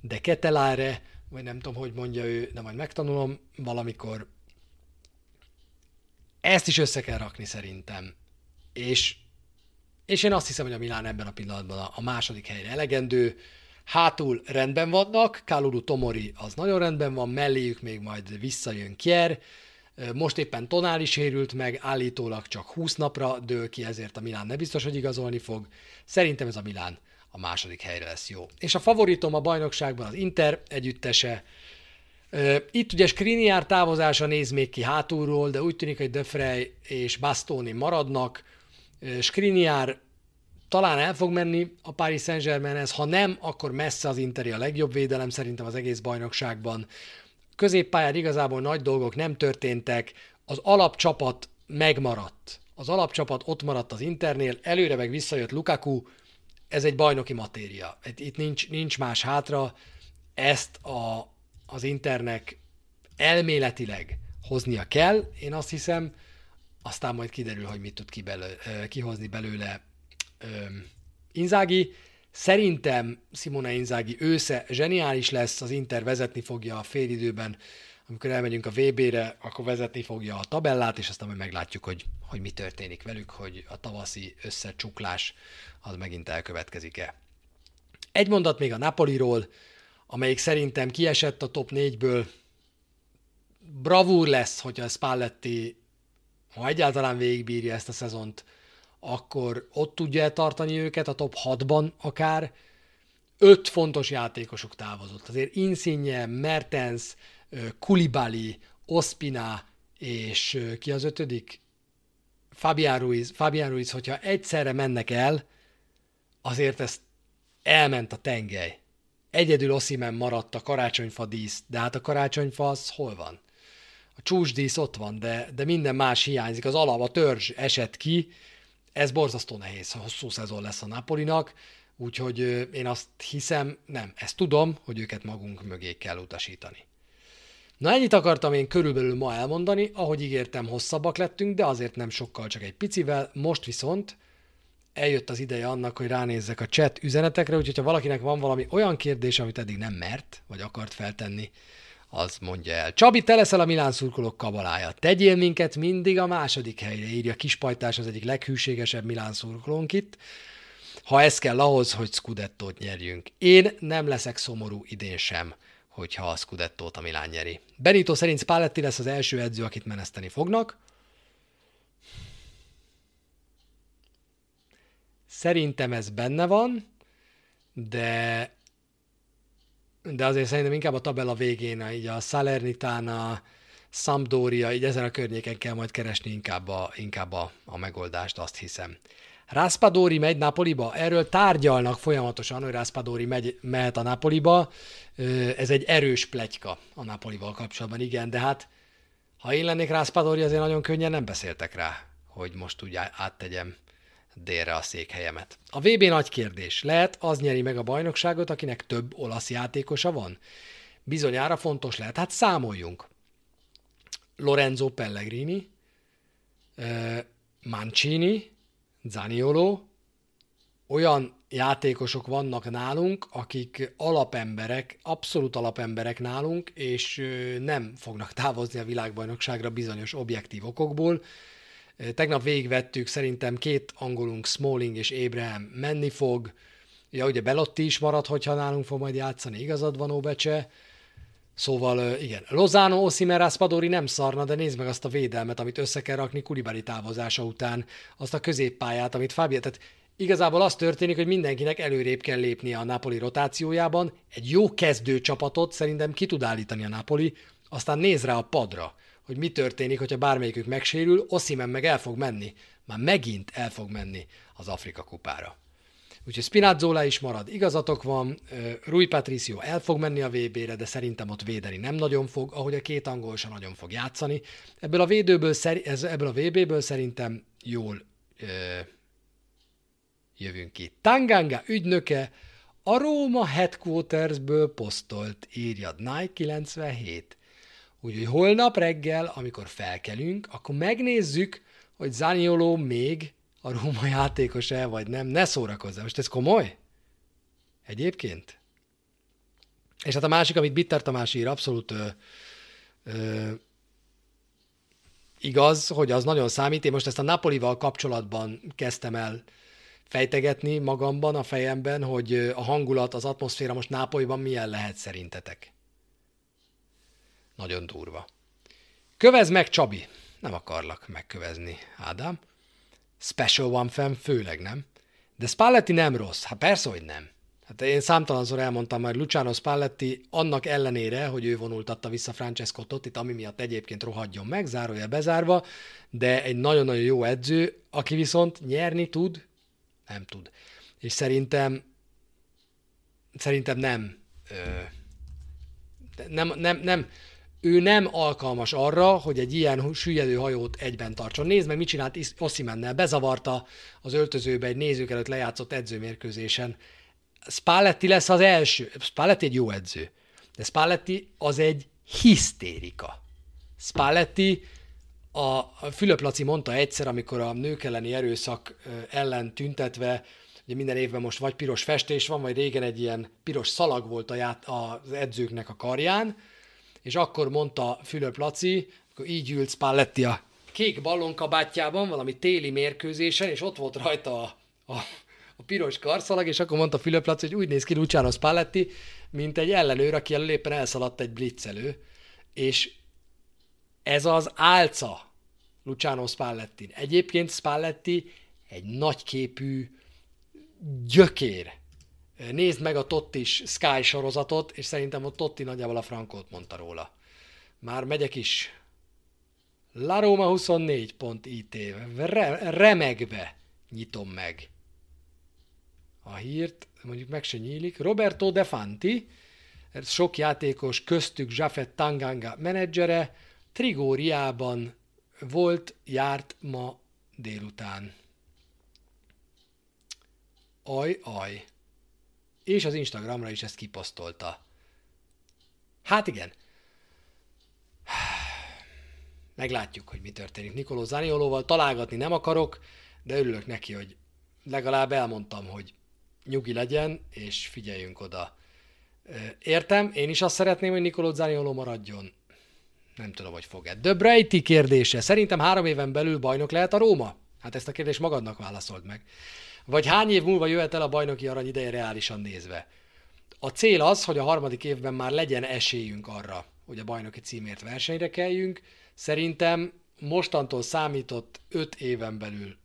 de Keteláre, vagy nem tudom, hogy mondja ő, de majd megtanulom valamikor. Ezt is össze kell rakni szerintem. És, és én azt hiszem, hogy a Milán ebben a pillanatban a, a második helyre elegendő. Hátul rendben vannak, Kalulu Tomori az nagyon rendben van, melléjük még majd visszajön Kier, most éppen Tonál is érült meg, állítólag csak 20 napra dől ki, ezért a Milán ne biztos, hogy igazolni fog. Szerintem ez a Milán a második helyre lesz jó. És a favoritom a bajnokságban az Inter együttese. Itt ugye Skriniar távozása néz még ki hátulról, de úgy tűnik, hogy Defrey és Bastoni maradnak. Skriniar talán el fog menni a Paris Saint-Germainhez, ha nem, akkor messze az Interi a legjobb védelem szerintem az egész bajnokságban. Középpályán igazából nagy dolgok nem történtek, az alapcsapat megmaradt. Az alapcsapat ott maradt az Internél, előre meg visszajött Lukaku, ez egy bajnoki matéria. Itt nincs, nincs más hátra, ezt a, az Internek elméletileg hoznia kell, én azt hiszem, aztán majd kiderül, hogy mit tud ki belő, kihozni belőle Inzági. Szerintem Simone Inzági ősze zseniális lesz, az Inter vezetni fogja a félidőben, amikor elmegyünk a VB-re, akkor vezetni fogja a tabellát, és aztán majd meglátjuk, hogy, hogy mi történik velük, hogy a tavaszi összecsuklás az megint elkövetkezik-e. Egy mondat még a Napoliról, amelyik szerintem kiesett a top 4-ből. Bravúr lesz, hogyha Spalletti, ha egyáltalán végigbírja ezt a szezont, akkor ott tudja tartani őket a top 6-ban akár. Öt fontos játékosuk távozott. Azért Insigne, Mertens, Kulibali, Ospina és ki az ötödik? Fabián Ruiz. Fabián Ruiz, hogyha egyszerre mennek el, azért ez elment a tengely. Egyedül Oszimen maradt a karácsonyfa dísz, de hát a karácsonyfa az hol van? A csúsdísz ott van, de, de minden más hiányzik. Az alap, a törzs esett ki, ez borzasztó nehéz, hosszú szezon lesz a Napolinak, úgyhogy én azt hiszem, nem, ezt tudom, hogy őket magunk mögé kell utasítani. Na ennyit akartam én körülbelül ma elmondani, ahogy ígértem, hosszabbak lettünk, de azért nem sokkal, csak egy picivel. Most viszont eljött az ideje annak, hogy ránézzek a chat üzenetekre, úgyhogy ha valakinek van valami olyan kérdés, amit eddig nem mert, vagy akart feltenni, az mondja el. Csabi, te leszel a Milán szurkolók kabalája. Tegyél minket mindig a második helyre, írja Kispajtás az egyik leghűségesebb Milán szurkolónk itt. Ha ez kell ahhoz, hogy Scudettót nyerjünk. Én nem leszek szomorú idén sem, hogyha a Scudettót a Milán nyeri. Benito szerint Spalletti lesz az első edző, akit meneszteni fognak. Szerintem ez benne van, de de azért szerintem inkább a tabella végén, így a Salernitana, Sampdoria, így ezen a környéken kell majd keresni inkább a, inkább a, a megoldást, azt hiszem. Raspadori megy Napoliba, erről tárgyalnak folyamatosan, hogy Raspadori megy, mehet a Napoliba. Ez egy erős pletyka a Napolival kapcsolatban, igen, de hát ha én lennék Raspadori, azért nagyon könnyen nem beszéltek rá, hogy most úgy áttegyem délre a székhelyemet. A VB nagy kérdés. Lehet az nyeri meg a bajnokságot, akinek több olasz játékosa van? Bizonyára fontos lehet. Hát számoljunk. Lorenzo Pellegrini, Mancini, Zaniolo, olyan játékosok vannak nálunk, akik alapemberek, abszolút alapemberek nálunk, és nem fognak távozni a világbajnokságra bizonyos objektív okokból. Tegnap végigvettük, szerintem két angolunk, Smalling és Abraham menni fog. Ja, ugye Belotti is marad, hogyha nálunk fog majd játszani, igazad van, Óbecse. Szóval igen, Lozano, Osimer, Raspadori nem szarna, de nézd meg azt a védelmet, amit össze kell rakni Kulibari távozása után, azt a középpályát, amit Fábia, tehát igazából az történik, hogy mindenkinek előrébb kell lépnie a Napoli rotációjában, egy jó kezdő csapatot szerintem ki tud állítani a Napoli, aztán néz rá a padra hogy mi történik, hogyha bármelyikük megsérül, Oszimen meg el fog menni. Már megint el fog menni az Afrika kupára. Úgyhogy Spinazzola is marad. Igazatok van, Rui Patricio el fog menni a VB-re, de szerintem ott védeni nem nagyon fog, ahogy a két angol sem nagyon fog játszani. Ebből a, védőből, ebből a VB-ből szerintem jól ö, jövünk ki. Tanganga ügynöke a Róma Headquartersből posztolt, írja Nike 97. Úgyhogy holnap reggel, amikor felkelünk, akkor megnézzük, hogy Zanioló még a Róma játékos-e, vagy nem. Ne szórakozzál. Most ez komoly? Egyébként? És hát a másik, amit Bitter Tamás ír, abszolút ö, ö, igaz, hogy az nagyon számít. Én most ezt a Napolival kapcsolatban kezdtem el fejtegetni magamban, a fejemben, hogy a hangulat, az atmoszféra most Nápolyban milyen lehet szerintetek. Nagyon durva. Kövez meg, Csabi. Nem akarlak megkövezni, Ádám. Special One fan főleg nem. De Spalletti nem rossz. Hát persze, hogy nem. Hát én számtalanszor elmondtam már Luciano Spalletti annak ellenére, hogy ő vonultatta vissza Francesco Tottit, ami miatt egyébként rohadjon meg, zárója bezárva, de egy nagyon-nagyon jó edző, aki viszont nyerni tud, nem tud. És szerintem szerintem nem ö, nem, nem, nem, ő nem alkalmas arra, hogy egy ilyen süllyedő hajót egyben tartson. Nézd meg, mit csinált Oszimennel. Bezavarta az öltözőbe egy nézők előtt lejátszott edzőmérkőzésen. Spalletti lesz az első. Spalletti egy jó edző. De Spalletti az egy hisztérika. Spalletti, a Fülöp Laci mondta egyszer, amikor a nők elleni erőszak ellen tüntetve, ugye minden évben most vagy piros festés van, vagy régen egy ilyen piros szalag volt a ját, az edzőknek a karján, és akkor mondta Fülöp Laci, akkor így ült Spalletti a kék ballonkabátjában, valami téli mérkőzésen, és ott volt rajta a, a, a piros karszalag, és akkor mondta Fülöp Laci, hogy úgy néz ki Luciano Spalletti, mint egy ellenőr, aki elől elszaladt egy blitzelő, és ez az álca Luciano Spalletti. Egyébként Spalletti egy nagyképű gyökér Nézd meg a Tottis Sky sorozatot, és szerintem ott Totti nagyjából a frankót mondta róla. Már megyek is. La Roma 24.it Re- remegve nyitom meg a hírt, mondjuk meg se nyílik. Roberto De Fanti, sok játékos, köztük Jafet Tanganga menedzsere, Trigóriában volt, járt ma délután. Aj, aj. És az Instagramra is ezt kiposztolta. Hát igen. Meglátjuk, hogy mi történik Nikoló Zaniolóval. Találgatni nem akarok, de örülök neki, hogy legalább elmondtam, hogy nyugi legyen, és figyeljünk oda. Értem, én is azt szeretném, hogy Nikoló Zanioló maradjon. Nem tudom, hogy fog-e. De Brady kérdése. Szerintem három éven belül bajnok lehet a Róma? Hát ezt a kérdést magadnak válaszolt meg. Vagy hány év múlva jöhet el a bajnoki arany ideje reálisan nézve? A cél az, hogy a harmadik évben már legyen esélyünk arra, hogy a bajnoki címért versenyre kelljünk. Szerintem mostantól számított öt éven belül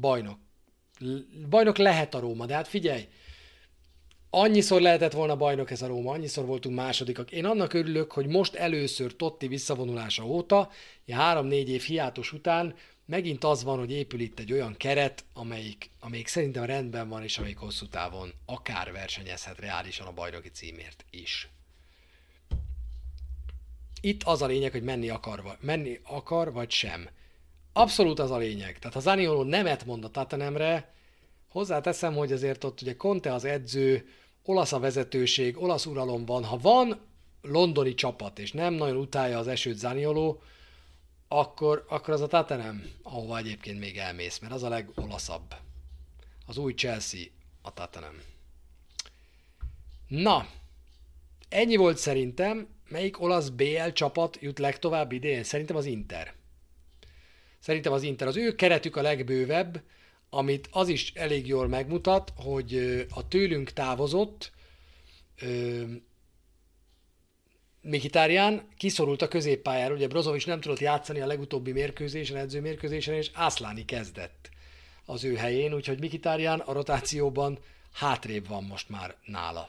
bajnok. Bajnok lehet a Róma, de hát figyelj, annyiszor lehetett volna bajnok ez a Róma, annyiszor voltunk másodikak. Én annak örülök, hogy most először Totti visszavonulása óta, három-négy év hiátus után megint az van, hogy épül itt egy olyan keret, amelyik, amelyik szerintem rendben van, és amelyik hosszú távon akár versenyezhet reálisan a bajnoki címért is. Itt az a lényeg, hogy menni akar, menni akar vagy sem. Abszolút az a lényeg. Tehát ha Zanioló nemet mond a Tatanemre, hozzáteszem, hogy azért ott ugye Conte az edző, olasz a vezetőség, olasz uralom van. Ha van londoni csapat, és nem nagyon utálja az esőt Zanioló, akkor, akkor az a Tatanem, ahova egyébként még elmész, mert az a legolaszabb. Az új Chelsea, a Tatanem. Na, ennyi volt szerintem. Melyik olasz BL csapat jut legtovább idén? Szerintem az Inter. Szerintem az Inter. Az ő keretük a legbővebb, amit az is elég jól megmutat, hogy a tőlünk távozott Mikitárján kiszorult a középpályára, ugye Brozovic nem tudott játszani a legutóbbi mérkőzésen, edzőmérkőzésen, és Ászláni kezdett az ő helyén, úgyhogy Mikitárján a rotációban hátrébb van most már nála.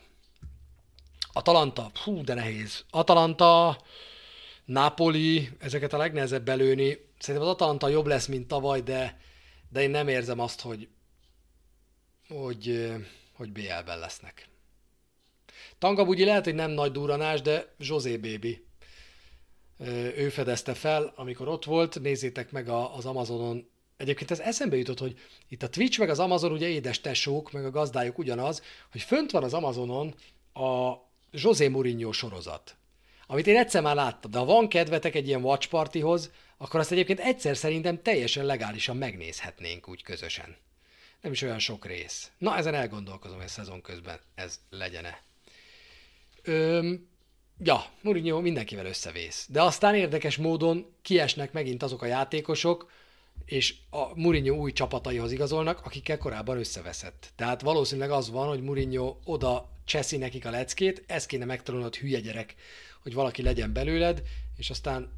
Atalanta, hú, de nehéz. Atalanta, Napoli, ezeket a legnehezebb belőni. Szerintem az Atalanta jobb lesz, mint tavaly, de, de én nem érzem azt, hogy, hogy, hogy BL-ben lesznek. Tangabugyi lehet, hogy nem nagy duranás, de José Baby. Ő fedezte fel, amikor ott volt, nézzétek meg az Amazonon. Egyébként ez eszembe jutott, hogy itt a Twitch meg az Amazon ugye édes tesók, meg a gazdájuk ugyanaz, hogy fönt van az Amazonon a José Mourinho sorozat. Amit én egyszer már láttam, de ha van kedvetek egy ilyen watch partyhoz, akkor azt egyébként egyszer szerintem teljesen legálisan megnézhetnénk úgy közösen. Nem is olyan sok rész. Na, ezen elgondolkozom, hogy szezon közben ez legyene. Öm, ja, Mourinho mindenkivel összevész. De aztán érdekes módon kiesnek megint azok a játékosok, és a Mourinho új csapataihoz igazolnak, akikkel korábban összeveszett. Tehát valószínűleg az van, hogy Mourinho oda cseszi nekik a leckét, ezt kéne megtanulnod hülye gyerek, hogy valaki legyen belőled, és aztán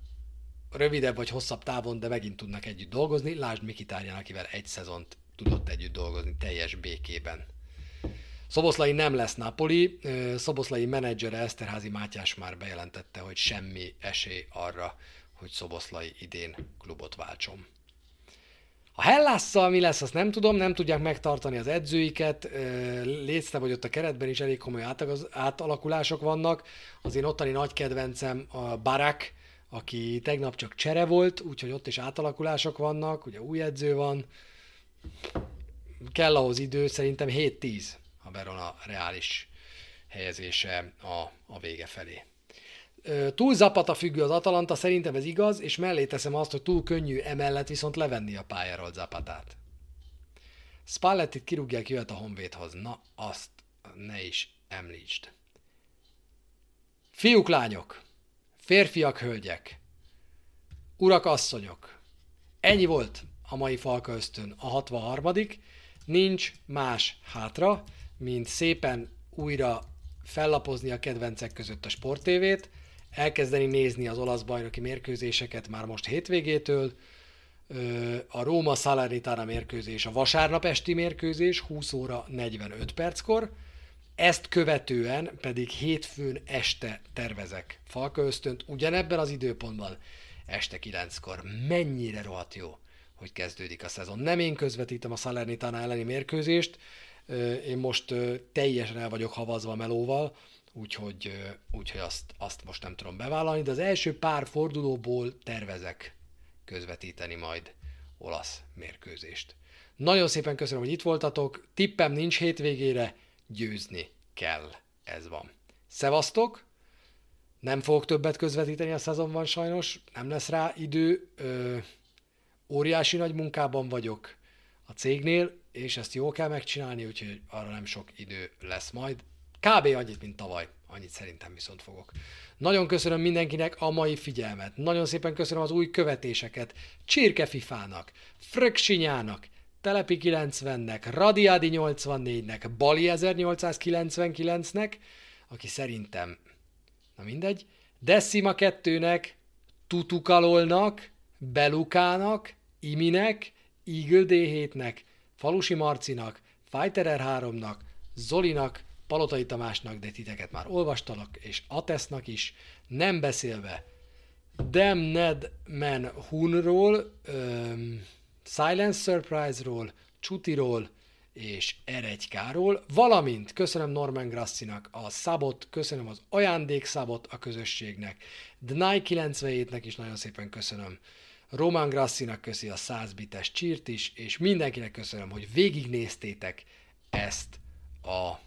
rövidebb vagy hosszabb távon, de megint tudnak együtt dolgozni. Lásd Mikitárján, akivel egy szezont tudott együtt dolgozni teljes békében. Szoboszlai nem lesz Napoli, Szoboszlai menedzsere Eszterházi Mátyás már bejelentette, hogy semmi esély arra, hogy Szoboszlai idén klubot váltson. A Hellásszal mi lesz, azt nem tudom, nem tudják megtartani az edzőiket, létszte, hogy ott a keretben is elég komoly átalakulások vannak. Az én ottani nagy kedvencem a Barak, aki tegnap csak csere volt, úgyhogy ott is átalakulások vannak, ugye új edző van. Kell ahhoz idő, szerintem 7-10 a Verona reális helyezése a, a vége felé. Túl Zapata függő az Atalanta, szerintem ez igaz, és mellé teszem azt, hogy túl könnyű emellett viszont levenni a pályáról Zapatát. Spallettit kirúgják, jöhet a Honvédhoz. Na, azt ne is említsd. Fiúk, lányok, férfiak, hölgyek, urak, asszonyok. Ennyi volt a mai Falka Ösztön, a 63 Nincs más hátra, mint szépen újra fellapozni a kedvencek között a sporttévét, elkezdeni nézni az olasz bajnoki mérkőzéseket már most hétvégétől, a Róma Salernitana mérkőzés, a vasárnap esti mérkőzés 20 óra 45 perckor, ezt követően pedig hétfőn este tervezek Falka Ösztönt, ugyanebben az időpontban, este 9-kor. Mennyire rohadt jó, hogy kezdődik a szezon. Nem én közvetítem a Salernitana elleni mérkőzést, Én most teljesen el vagyok havazva melóval, úgyhogy, úgyhogy azt, azt most nem tudom bevállalni, de az első pár fordulóból tervezek közvetíteni majd olasz mérkőzést. Nagyon szépen köszönöm, hogy itt voltatok, tippem nincs hétvégére, győzni kell, ez van. Szevasztok! Nem fogok többet közvetíteni a szezonban sajnos, nem lesz rá idő, ö, óriási nagy munkában vagyok a cégnél, és ezt jól kell megcsinálni, úgyhogy arra nem sok idő lesz majd. Kb. annyit, mint tavaly. Annyit szerintem viszont fogok. Nagyon köszönöm mindenkinek a mai figyelmet. Nagyon szépen köszönöm az új követéseket. Csirkefifának, Fröksinyának, Telepi 90-nek, Radiadi 84-nek, Bali 1899-nek, aki szerintem, na mindegy, Decima 2-nek, Tutukalolnak, Belukának, Iminek, Eagle D7-nek, Falusi Marcinak, Fighter R3-nak, Zolinak, Palotai Tamásnak, de titeket már olvastalak, és Atesznak is, nem beszélve Damned Man Hunról, um, Silence Surprise-ról, Csutiról és R1K-ról, valamint köszönöm Norman Grassinak a szabot, köszönöm az ajándékszabot a közösségnek, Dnai 97-nek is nagyon szépen köszönöm, Roman Grassinak köszi a 100 bites csírt is, és mindenkinek köszönöm, hogy végignéztétek ezt a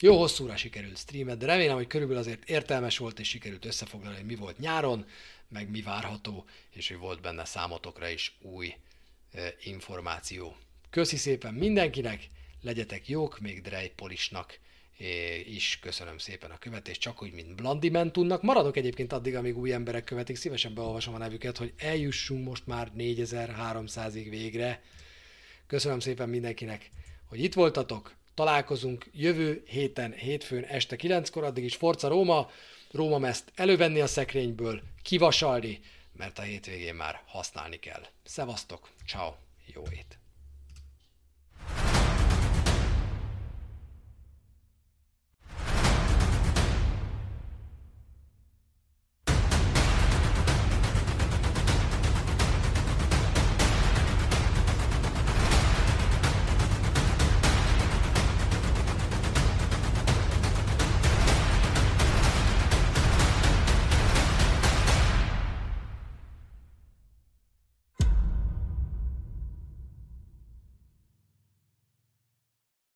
jó hosszúra sikerült streamet, de remélem, hogy körülbelül azért értelmes volt, és sikerült összefoglalni, hogy mi volt nyáron, meg mi várható, és hogy volt benne számotokra is új e, információ. Köszi szépen mindenkinek, legyetek jók, még Dreypolisnak is köszönöm szépen a követést, csak úgy, mint Blandimentunnak. Maradok egyébként addig, amíg új emberek követik, szívesen beolvasom a nevüket, hogy eljussunk most már 4300-ig végre. Köszönöm szépen mindenkinek, hogy itt voltatok, találkozunk jövő héten, hétfőn este 9-kor, addig is Forca Róma, Róma meszt elővenni a szekrényből, kivasalni, mert a hétvégén már használni kell. Szevasztok, ciao, jó hét!